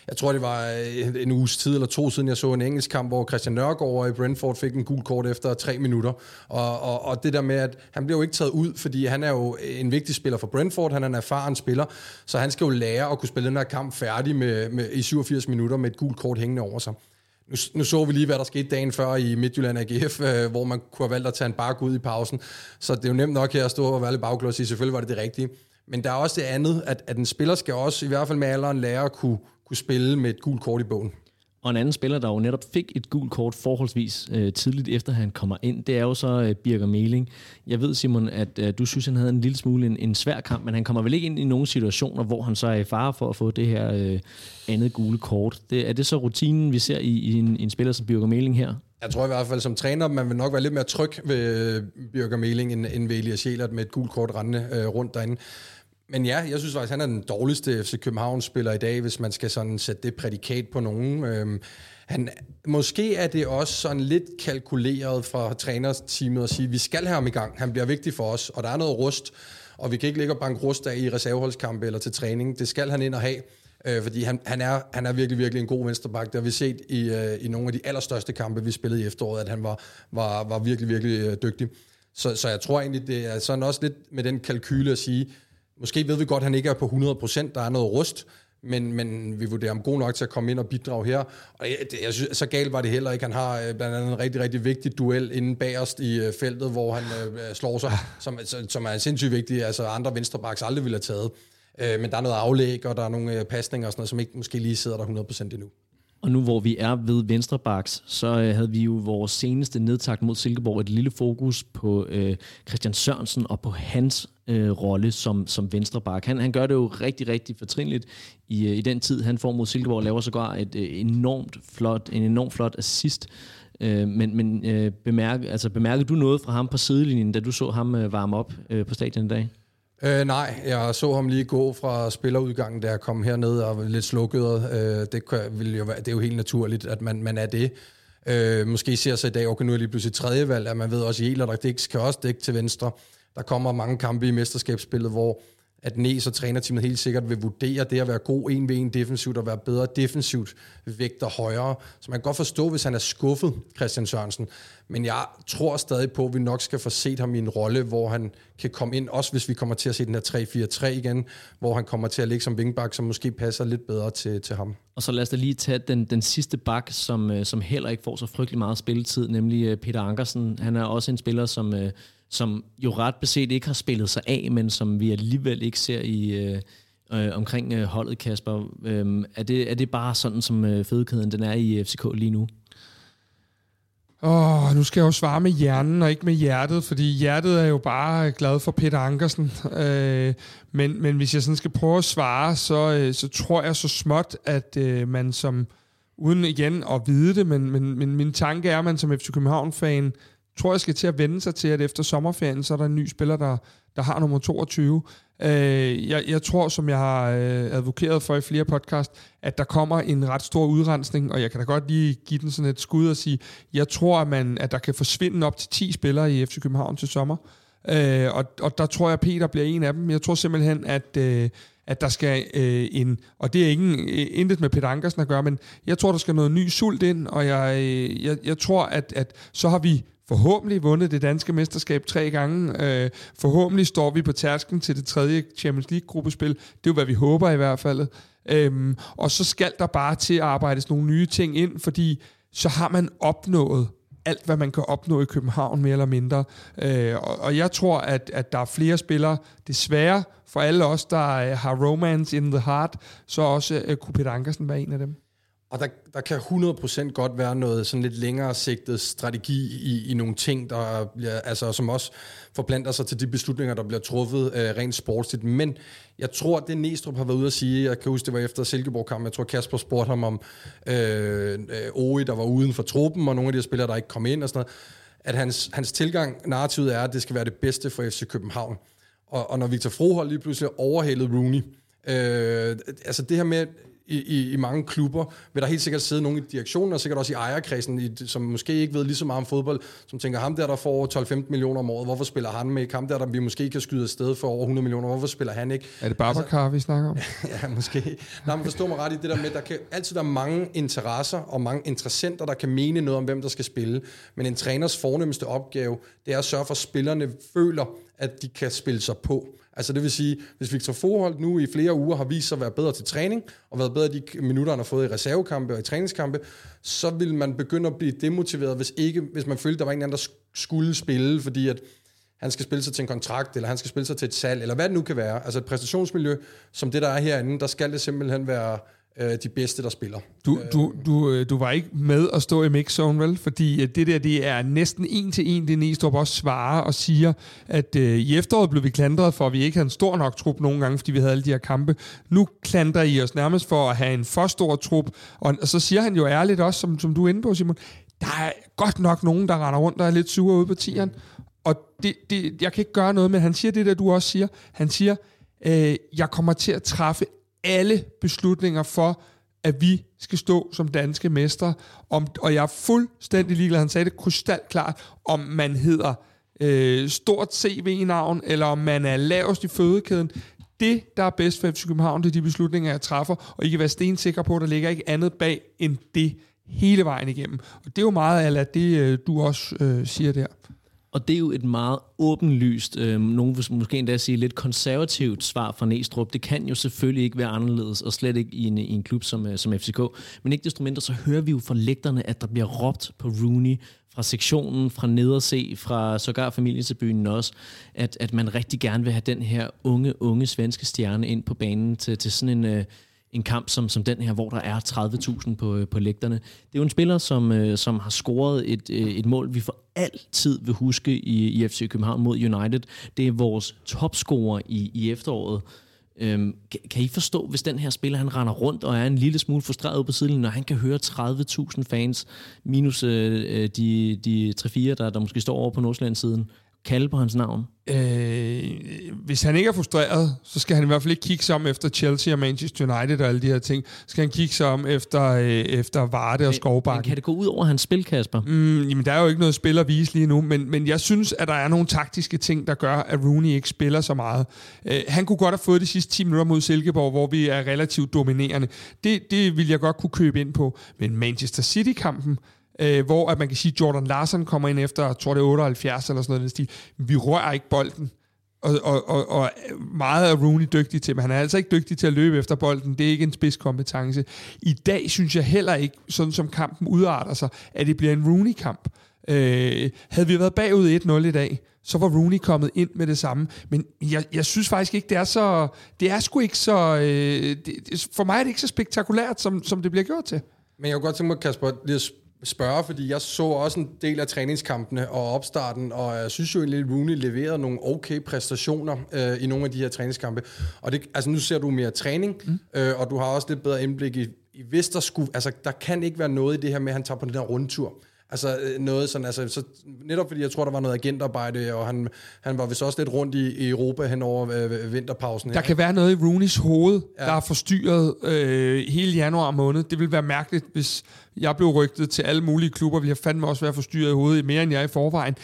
D: Jeg tror, det var øh, en uges tid eller to siden, jeg så en engelsk kamp, hvor Christian Nørgaard i Brentford fik en gul kort efter tre minutter. Og, og, og det der med, at han bliver jo ikke taget ud, fordi han er jo en vigtig spiller for Brentford, han er en erfaren spiller, så han skal jo lære at kunne spille den her kamp færdig med, med, i 87 minutter med et gult kort hængende over sig. Nu, nu så vi lige, hvad der skete dagen før i Midtjylland AGF, øh, hvor man kunne have valgt at tage en bark ud i pausen. Så det er jo nemt nok her at stå og være lidt bagklod og sige, selvfølgelig var det det rigtige. Men der er også det andet, at, at en spiller skal også, i hvert fald med alderen, lære at kunne, kunne spille med et gult kort i bogen.
A: Og en anden spiller, der jo netop fik et gult kort forholdsvis øh, tidligt efter han kommer ind, det er jo så øh, Birger Meling. Jeg ved, Simon, at øh, du synes, han havde en lille smule en, en svær kamp, men han kommer vel ikke ind i nogle situationer, hvor han så er i fare for at få det her øh, andet gule kort. Det, er det så rutinen, vi ser i, i en, en spiller som Birger Meling her?
D: Jeg tror i hvert fald som træner, man vil nok være lidt mere tryg ved øh, Birger Meling, end, end ved Elias Sjælert med et gult kort rendende øh, rundt derinde. Men ja, jeg synes faktisk, han er den dårligste FC København-spiller i dag, hvis man skal sådan sætte det prædikat på nogen. Øhm, han, måske er det også sådan lidt kalkuleret fra trænerteamet at sige, at vi skal have ham i gang. Han bliver vigtig for os, og der er noget rust, og vi kan ikke ligge og banke rust af i reserveholdskampe eller til træning. Det skal han ind og have, øh, fordi han, han, er, han er virkelig, virkelig en god venstreback. Det har vi set i, øh, i nogle af de allerstørste kampe, vi spillede i efteråret, at han var, var, var virkelig, virkelig øh, dygtig. Så, så jeg tror egentlig, det er sådan også lidt med den kalkyle at sige, Måske ved vi godt, at han ikke er på 100%, der er noget rust, men, men vi vurderer ham god nok til at komme ind og bidrage her. Og jeg, jeg synes, så galt var det heller ikke. Han har øh, blandt andet en rigtig, rigtig vigtig duel inde bagerst i øh, feltet, hvor han øh, øh slår sig, som, som er sindssygt vigtig. Altså andre venstrebacks aldrig ville have taget. Øh, men der er noget aflæg, og der er nogle øh, pasninger og sådan noget, som ikke måske lige sidder der 100% endnu.
A: Og nu hvor vi er ved Venstrebaks, så øh, havde vi jo vores seneste nedtakt mod Silkeborg et lille fokus på øh, Christian Sørensen og på hans øh, rolle som, som Venstrebak. Han, han gør det jo rigtig, rigtig fortrinligt i, øh, i den tid, han får mod Silkeborg, laver laver sågar et øh, enormt flot, en enormt flot assist. Øh, men men øh, bemærke, altså, bemærkede du noget fra ham på sidelinjen, da du så ham øh, varme op øh, på stadion i dag?
D: Øh, nej, jeg så ham lige gå fra spillerudgangen, da jeg kom herned og var lidt slukket. Øh, det, kan, vil jo være, det er jo helt naturligt, at man, man er det. Øh, måske ser sig i dag, okay, nu er lige pludselig tredje valg, at man ved også, at Jæler, der kan også dække til venstre. Der kommer mange kampe i mesterskabsspillet, hvor at Næs og trænerteamet helt sikkert vil vurdere det at være god en ved en defensivt og være bedre defensivt vægter højere. Så man kan godt forstå, hvis han er skuffet, Christian Sørensen. Men jeg tror stadig på, at vi nok skal få set ham i en rolle, hvor han kan komme ind, også hvis vi kommer til at se den her 3-4-3 igen, hvor han kommer til at ligge som vingbak, som måske passer lidt bedre til, til ham.
A: Og så lad os da lige tage den, den sidste bak, som, øh, som heller ikke får så frygtelig meget spilletid, nemlig øh, Peter Ankersen. Han er også en spiller, som, øh, som jo ret beset ikke har spillet sig af, men som vi alligevel ikke ser i... Øh, øh, omkring øh, holdet, Kasper. Øh, er, det, er det bare sådan, som øh, fødekæden den er i FCK lige nu?
B: Åh, oh, nu skal jeg jo svare med hjernen og ikke med hjertet, fordi hjertet er jo bare glad for Peter Ankersen. Øh, men, men hvis jeg sådan skal prøve at svare, så, øh, så tror jeg så småt, at øh, man som, uden igen at vide det, men, men, men min tanke er, at man som FC København-fan tror jeg skal til at vende sig til, at efter sommerferien, så er der en ny spiller, der, der har nummer 22. Øh, jeg, jeg tror, som jeg har øh, advokeret for i flere podcast, at der kommer en ret stor udrensning, og jeg kan da godt lige give den sådan et skud og sige, jeg tror, at, man, at der kan forsvinde op til 10 spillere i FC København til sommer. Øh, og, og der tror jeg, Peter bliver en af dem. Jeg tror simpelthen, at... Øh, at der skal øh, en, og det er ingen, øh, intet med Peter Ankersen at gøre, men jeg tror, der skal noget ny sult ind, og jeg, øh, jeg, jeg tror, at, at så har vi forhåbentlig vundet det danske mesterskab tre gange. Øh, forhåbentlig står vi på tærsken til det tredje Champions League-gruppespil. Det er jo, hvad vi håber i hvert fald. Øhm, og så skal der bare til at arbejdes nogle nye ting ind, fordi så har man opnået alt, hvad man kan opnå i København, mere eller mindre. Øh, og, og jeg tror, at, at der er flere spillere, desværre for alle os, der øh, har romance in the heart, så også øh, kunne Peter Ankersen være en af dem.
D: Og der, der kan 100% godt være noget sådan lidt længere sigtet strategi i, i nogle ting, der bliver, altså, som også forplanter sig til de beslutninger, der bliver truffet øh, rent sportsligt. Men jeg tror, det Næstrup har været ude at sige, jeg kan huske, det var efter Silkeborg-kampen, jeg tror Kasper spurgte ham om øh, øh, Oe, der var uden for truppen, og nogle af de spillere, der ikke kom ind og sådan noget, at hans, hans tilgang, narrativet er, at det skal være det bedste for FC København. Og, og når Victor Froholt lige pludselig overhalede Rooney, øh, altså det her med, i, i, i mange klubber vil der helt sikkert sidde nogen i direktionen, og sikkert også i ejerkredsen, i, som måske ikke ved lige så meget om fodbold, som tænker, ham der, der får 12-15 millioner om året, hvorfor spiller han med? Ham der, der vi måske kan skyde afsted for over 100 millioner, hvorfor spiller han ikke?
B: Er det Babacar, altså, vi snakker om?
D: ja, måske. Nej, men forstår mig ret i det der med, der kan altid være mange interesser og mange interessenter, der kan mene noget om, hvem der skal spille. Men en træners fornemmeste opgave, det er at sørge for, at spillerne føler, at de kan spille sig på. Altså det vil sige, hvis Victor Forholdt nu i flere uger har vist sig at være bedre til træning, og været bedre de minutter, han har fået i reservekampe og i træningskampe, så vil man begynde at blive demotiveret, hvis, ikke, hvis man følte, at der var en anden, der skulle spille, fordi at han skal spille sig til en kontrakt, eller han skal spille sig til et salg, eller hvad det nu kan være. Altså et præstationsmiljø, som det der er herinde, der skal det simpelthen være øh, de bedste, der spiller.
B: Du, du, du, øh, du var ikke med at stå i mixzone, vel? Fordi øh, det der, det er næsten en til en, det Næstrup også svarer og siger, at øh, i efteråret blev vi klandret for, at vi ikke havde en stor nok trup nogle gange, fordi vi havde alle de her kampe. Nu klandrer I os nærmest for at have en for stor trup, og, og så siger han jo ærligt også, som, som du er inde på, Simon, der er godt nok nogen, der render rundt, der er lidt sure ude på tieren. Og det, det, jeg kan ikke gøre noget, men han siger det der, du også siger. Han siger, øh, jeg kommer til at træffe alle beslutninger for, at vi skal stå som danske mestre. Om, og jeg er fuldstændig ligeglad, han sagde det krystalklart, om man hedder øh, stort CV-navn, eller om man er lavest i fødekæden. Det, der er bedst for FC København, det er de beslutninger, jeg træffer, og I kan være stensikre på, at der ligger ikke andet bag end det hele vejen igennem. Og det er jo meget af det, øh, du også øh, siger der.
A: Og det er jo et meget åbenlyst, øh, nogen vil måske endda sige lidt konservativt svar fra Næstrup. Det kan jo selvfølgelig ikke være anderledes, og slet ikke i en, i en klub som, øh, som FCK. Men ikke desto mindre, så hører vi jo fra lægterne, at der bliver råbt på Rooney fra sektionen, fra nederse, fra sågar familietilbyen også, at, at man rigtig gerne vil have den her unge, unge svenske stjerne ind på banen til, til sådan en... Øh, en kamp som, som den her, hvor der er 30.000 på, øh, på lægterne. Det er jo en spiller, som, øh, som har scoret et, øh, et mål, vi for altid vil huske i, i FC København mod United. Det er vores topscorer i, i efteråret. Øhm, kan, kan I forstå, hvis den her spiller, han render rundt og er en lille smule frustreret på siden, når han kan høre 30.000 fans, minus øh, øh de, de 3-4, der, der måske står over på Nordsjælland-siden, kalde på hans navn?
B: Øh, hvis han ikke er frustreret, så skal han i hvert fald ikke kigge sig om efter Chelsea og Manchester United og alle de her ting. Så skal han kigge sig om efter, øh, efter Varde og Skovbakken.
A: Men kan det gå ud over hans spil, Kasper?
B: Mm, jamen, der er jo ikke noget spil at vise lige nu, men, men jeg synes, at der er nogle taktiske ting, der gør, at Rooney ikke spiller så meget. Øh, han kunne godt have fået de sidste 10 minutter mod Silkeborg, hvor vi er relativt dominerende. Det, det vil jeg godt kunne købe ind på. Men Manchester City-kampen, øh, hvor at man kan sige, at Jordan Larsen kommer ind efter, jeg tror det er 78 eller sådan noget stil. Vi rører ikke bolden. Og, og, og, og meget er Rooney dygtig til, men han er altså ikke dygtig til at løbe efter bolden. Det er ikke en spidskompetence. I dag synes jeg heller ikke, sådan som kampen udarter sig, at det bliver en Rooney-kamp. Øh, havde vi været bagud 1-0 i dag, så var Rooney kommet ind med det samme. Men jeg, jeg synes faktisk ikke, det er så... Det er sgu ikke så... Øh, det, for mig er det ikke så spektakulært, som, som det bliver gjort til.
D: Men jeg kunne godt tænke mig, Kasper, lige at spørge, fordi jeg så også en del af træningskampene og opstarten, og jeg synes jo egentlig, at Rooney leverede nogle okay præstationer øh, i nogle af de her træningskampe. Og det, altså nu ser du mere træning, mm. øh, og du har også lidt bedre indblik i, i hvis der skulle, altså der kan ikke være noget i det her med, at han tager på den der rundtur. Altså øh, noget sådan, altså, så netop fordi jeg tror, der var noget agentarbejde, og han, han var vist også lidt rundt i, i Europa hen over øh, vinterpausen.
B: Her. Der kan være noget i Rooneys hoved, ja. der er forstyrret øh, hele januar måned. Det vil være mærkeligt, hvis jeg blev rygtet til alle mulige klubber. Vi har fandme også været forstyrret i hovedet mere, end jeg i forvejen.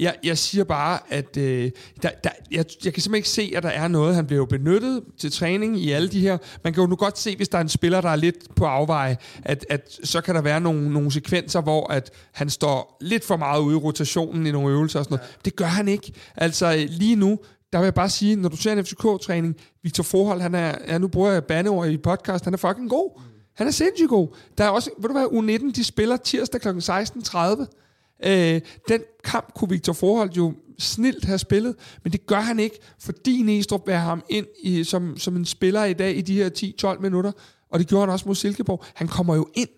B: Jeg, jeg siger bare, at øh, der, der, jeg, jeg kan simpelthen ikke se, at der er noget. Han bliver jo benyttet til træning i alle de her. Man kan jo nu godt se, hvis der er en spiller, der er lidt på afveje, at, at så kan der være nogle, nogle sekvenser, hvor at han står lidt for meget ude i rotationen i nogle øvelser og sådan noget. Ja. Det gør han ikke. Altså lige nu, der vil jeg bare sige, når du ser en FCK-træning, Victor Forhold, han er, ja, nu bruger jeg bandeord i podcast, han er fucking god. Mm. Han er sindssygt god. Der er også, ved du hvad, U19, de spiller tirsdag kl. 16.30. Øh, den kamp kunne Victor Forhold jo snilt have spillet, men det gør han ikke, fordi Næstrup vil ham ind i, som, som en spiller i dag i de her 10-12 minutter, og det gjorde han også mod Silkeborg. Han kommer jo ind,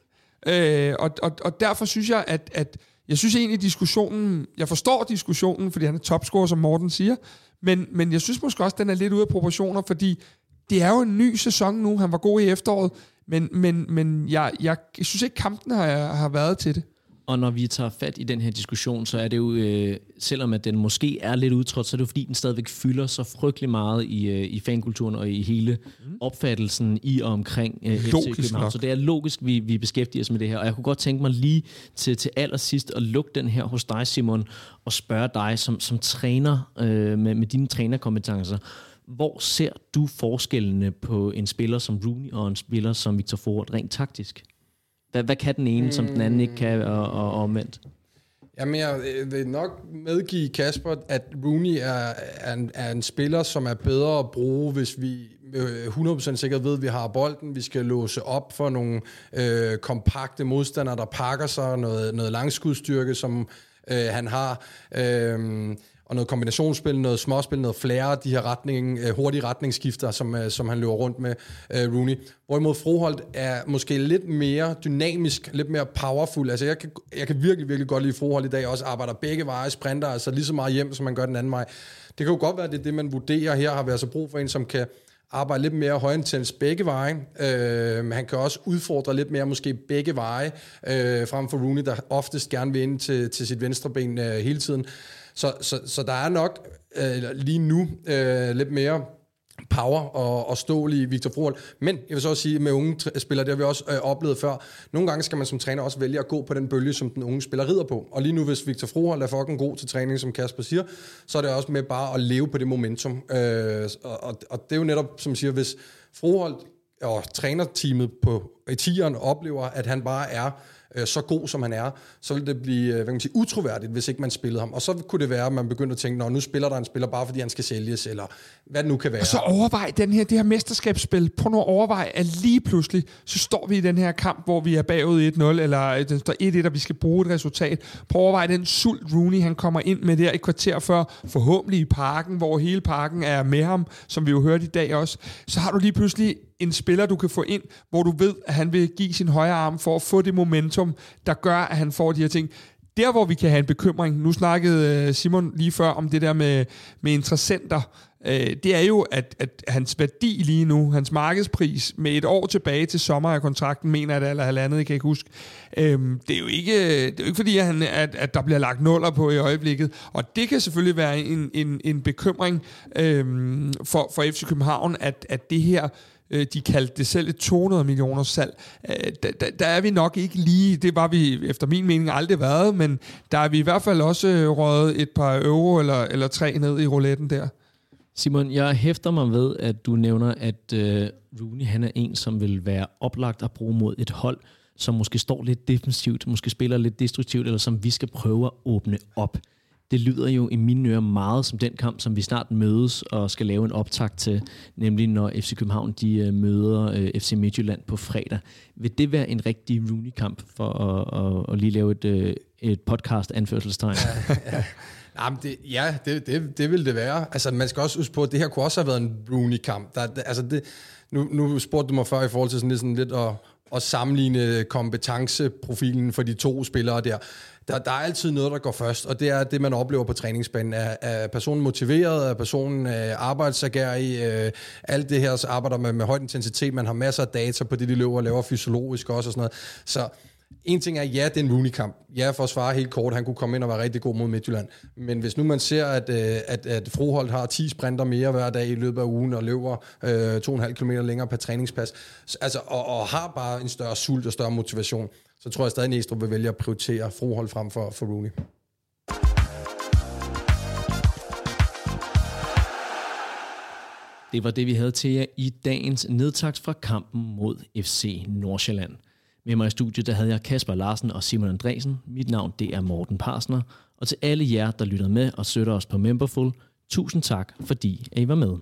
B: øh, og, og, og derfor synes jeg, at, at jeg synes egentlig diskussionen, jeg forstår diskussionen, fordi han er topscorer, som Morten siger, men, men jeg synes måske også, at den er lidt ude af proportioner, fordi det er jo en ny sæson nu. Han var god i efteråret. Men, men, men jeg, jeg, jeg synes ikke, kampen har, har været til det.
A: Og når vi tager fat i den her diskussion, så er det jo, øh, selvom at den måske er lidt udtrådt, så er det jo fordi, den stadigvæk fylder så frygtelig meget i, øh, i fankulturen og i hele mm. opfattelsen i og omkring øh, FC København. Så det er logisk, vi, vi beskæftiger os med det her. Og jeg kunne godt tænke mig lige til, til allersidst at lukke den her hos dig, Simon, og spørge dig som, som træner øh, med, med dine trænerkompetencer. Hvor ser du forskellene på en spiller som Rooney og en spiller som Victor Ford rent taktisk? Hvad, hvad kan den ene, mm. som den anden ikke kan, og, og, og omvendt?
D: Jamen, jeg øh, vil nok medgive Kasper, at Rooney er, er, en, er en spiller, som er bedre at bruge, hvis vi øh, 100% sikkert ved, at vi har bolden. Vi skal låse op for nogle øh, kompakte modstandere, der pakker sig, noget, noget langskudstyrke, som øh, han har. Øh, og noget kombinationsspil, noget småspil, noget flere de her retning, øh, hurtige retningsskifter, som, øh, som han løber rundt med, øh, Rooney. Hvorimod Froholt er måske lidt mere dynamisk, lidt mere powerful. Altså jeg kan, jeg kan virkelig, virkelig godt lide Froholt i dag, også arbejder begge veje, sprinter altså lige så meget hjem, som man gør den anden vej. Det kan jo godt være, at det er det, man vurderer her, har vi altså brug for en, som kan arbejde lidt mere højintens begge veje. Øh, han kan også udfordre lidt mere måske begge veje, øh, frem for Rooney, der oftest gerne vil ind til, til sit venstre ben øh, hele tiden. Så, så, så der er nok øh, lige nu øh, lidt mere power og, og stål i Victor Froholt. Men jeg vil så også sige, med unge spillere, det har vi også øh, oplevet før, nogle gange skal man som træner også vælge at gå på den bølge, som den unge spiller rider på. Og lige nu, hvis Victor Froholt er fucking god til træning, som Kasper siger, så er det også med bare at leve på det momentum. Øh, og, og, og det er jo netop, som siger, hvis Froholt og trænerteamet på etieren oplever, at han bare er øh, så god som han er, så ville det blive øh, hvad kan man sige, utroværdigt, hvis ikke man spillede ham. Og så kunne det være, at man begyndte at tænke, at nu spiller der en spiller bare fordi han skal sælges, eller hvad det nu kan være.
B: Og så overvej den her, det her mesterskabsspil. På nu overvej, at lige pludselig, så står vi i den her kamp, hvor vi er bagud 1-0, eller øh, den står 1-1, og vi skal bruge et resultat. På overveje den sult Rooney, han kommer ind med der et kvarter før, forhåbentlig i parken, hvor hele parken er med ham, som vi jo hørte i dag også. Så har du lige pludselig en spiller, du kan få ind, hvor du ved, at han vil give sin højre arm for at få det momentum, der gør, at han får de her ting. Der, hvor vi kan have en bekymring, nu snakkede øh, Simon lige før om det der med, med interessenter, øh, det er jo, at, at hans værdi lige nu, hans markedspris, med et år tilbage til sommer af kontrakten, mener jeg det, eller halvandet, jeg kan ikke huske, øhm, det, er jo ikke, det er jo ikke fordi, at, han, at, at der bliver lagt nuller på i øjeblikket, og det kan selvfølgelig være en, en, en bekymring øhm, for, for FC København, at, at det her Øh, Øh, de kaldte det selv et 200 millioner salg. Øh, der, der, der er vi nok ikke lige, det var vi efter min mening aldrig været, men der er vi i hvert fald også øh, røget et par euro eller, eller tre ned i rouletten der.
A: Simon, jeg hæfter mig ved, at du nævner, at øh, Rooney han er en, som vil være oplagt at bruge mod et hold, som måske står lidt defensivt, måske spiller lidt destruktivt, eller som vi skal prøve at åbne op det lyder jo i mine ører meget som den kamp, som vi snart mødes og skal lave en optakt til, nemlig når FC København de øh, møder øh, FC Midtjylland på fredag. Vil det være en rigtig Rooney-kamp for at, at, at lige lave et, øh, et podcast-anførselstegn?
D: Ja, ja. Jamen det, ja, det, det, det vil det være. Altså, man skal også huske på, at det her kunne også have været en Rooney-kamp. Der, der, altså det, nu, nu spurgte du mig før i forhold til sådan lidt, sådan lidt at, at sammenligne kompetenceprofilen for de to spillere der der, der er altid noget, der går først, og det er det, man oplever på træningsbanen. Er, er personen motiveret? Er personen øh, arbejdsagerig? Øh, alt det her så arbejder man med høj intensitet. Man har masser af data på det, de løber og laver fysiologisk også og sådan noget. Så en ting er, ja, det er en Rooney-kamp. Ja, for at svare helt kort, han kunne komme ind og være rigtig god mod Midtjylland. Men hvis nu man ser, at, øh, at, at Froholt har 10 sprinter mere hver dag i løbet af ugen, og løber øh, 2,5 km længere per træningspas, altså, og, og har bare en større sult og større motivation, så tror jeg stadig, at Næstrup vil vælge at prioritere Froholt frem for, for Rooney.
A: Det var det, vi havde til jer i dagens nedtakt fra kampen mod FC Nordsjælland. Med mig i studiet der havde jeg Kasper Larsen og Simon Andresen. Mit navn det er Morten Parsner. Og til alle jer, der lytter med og støtter os på Memberful, tusind tak, fordi I var med.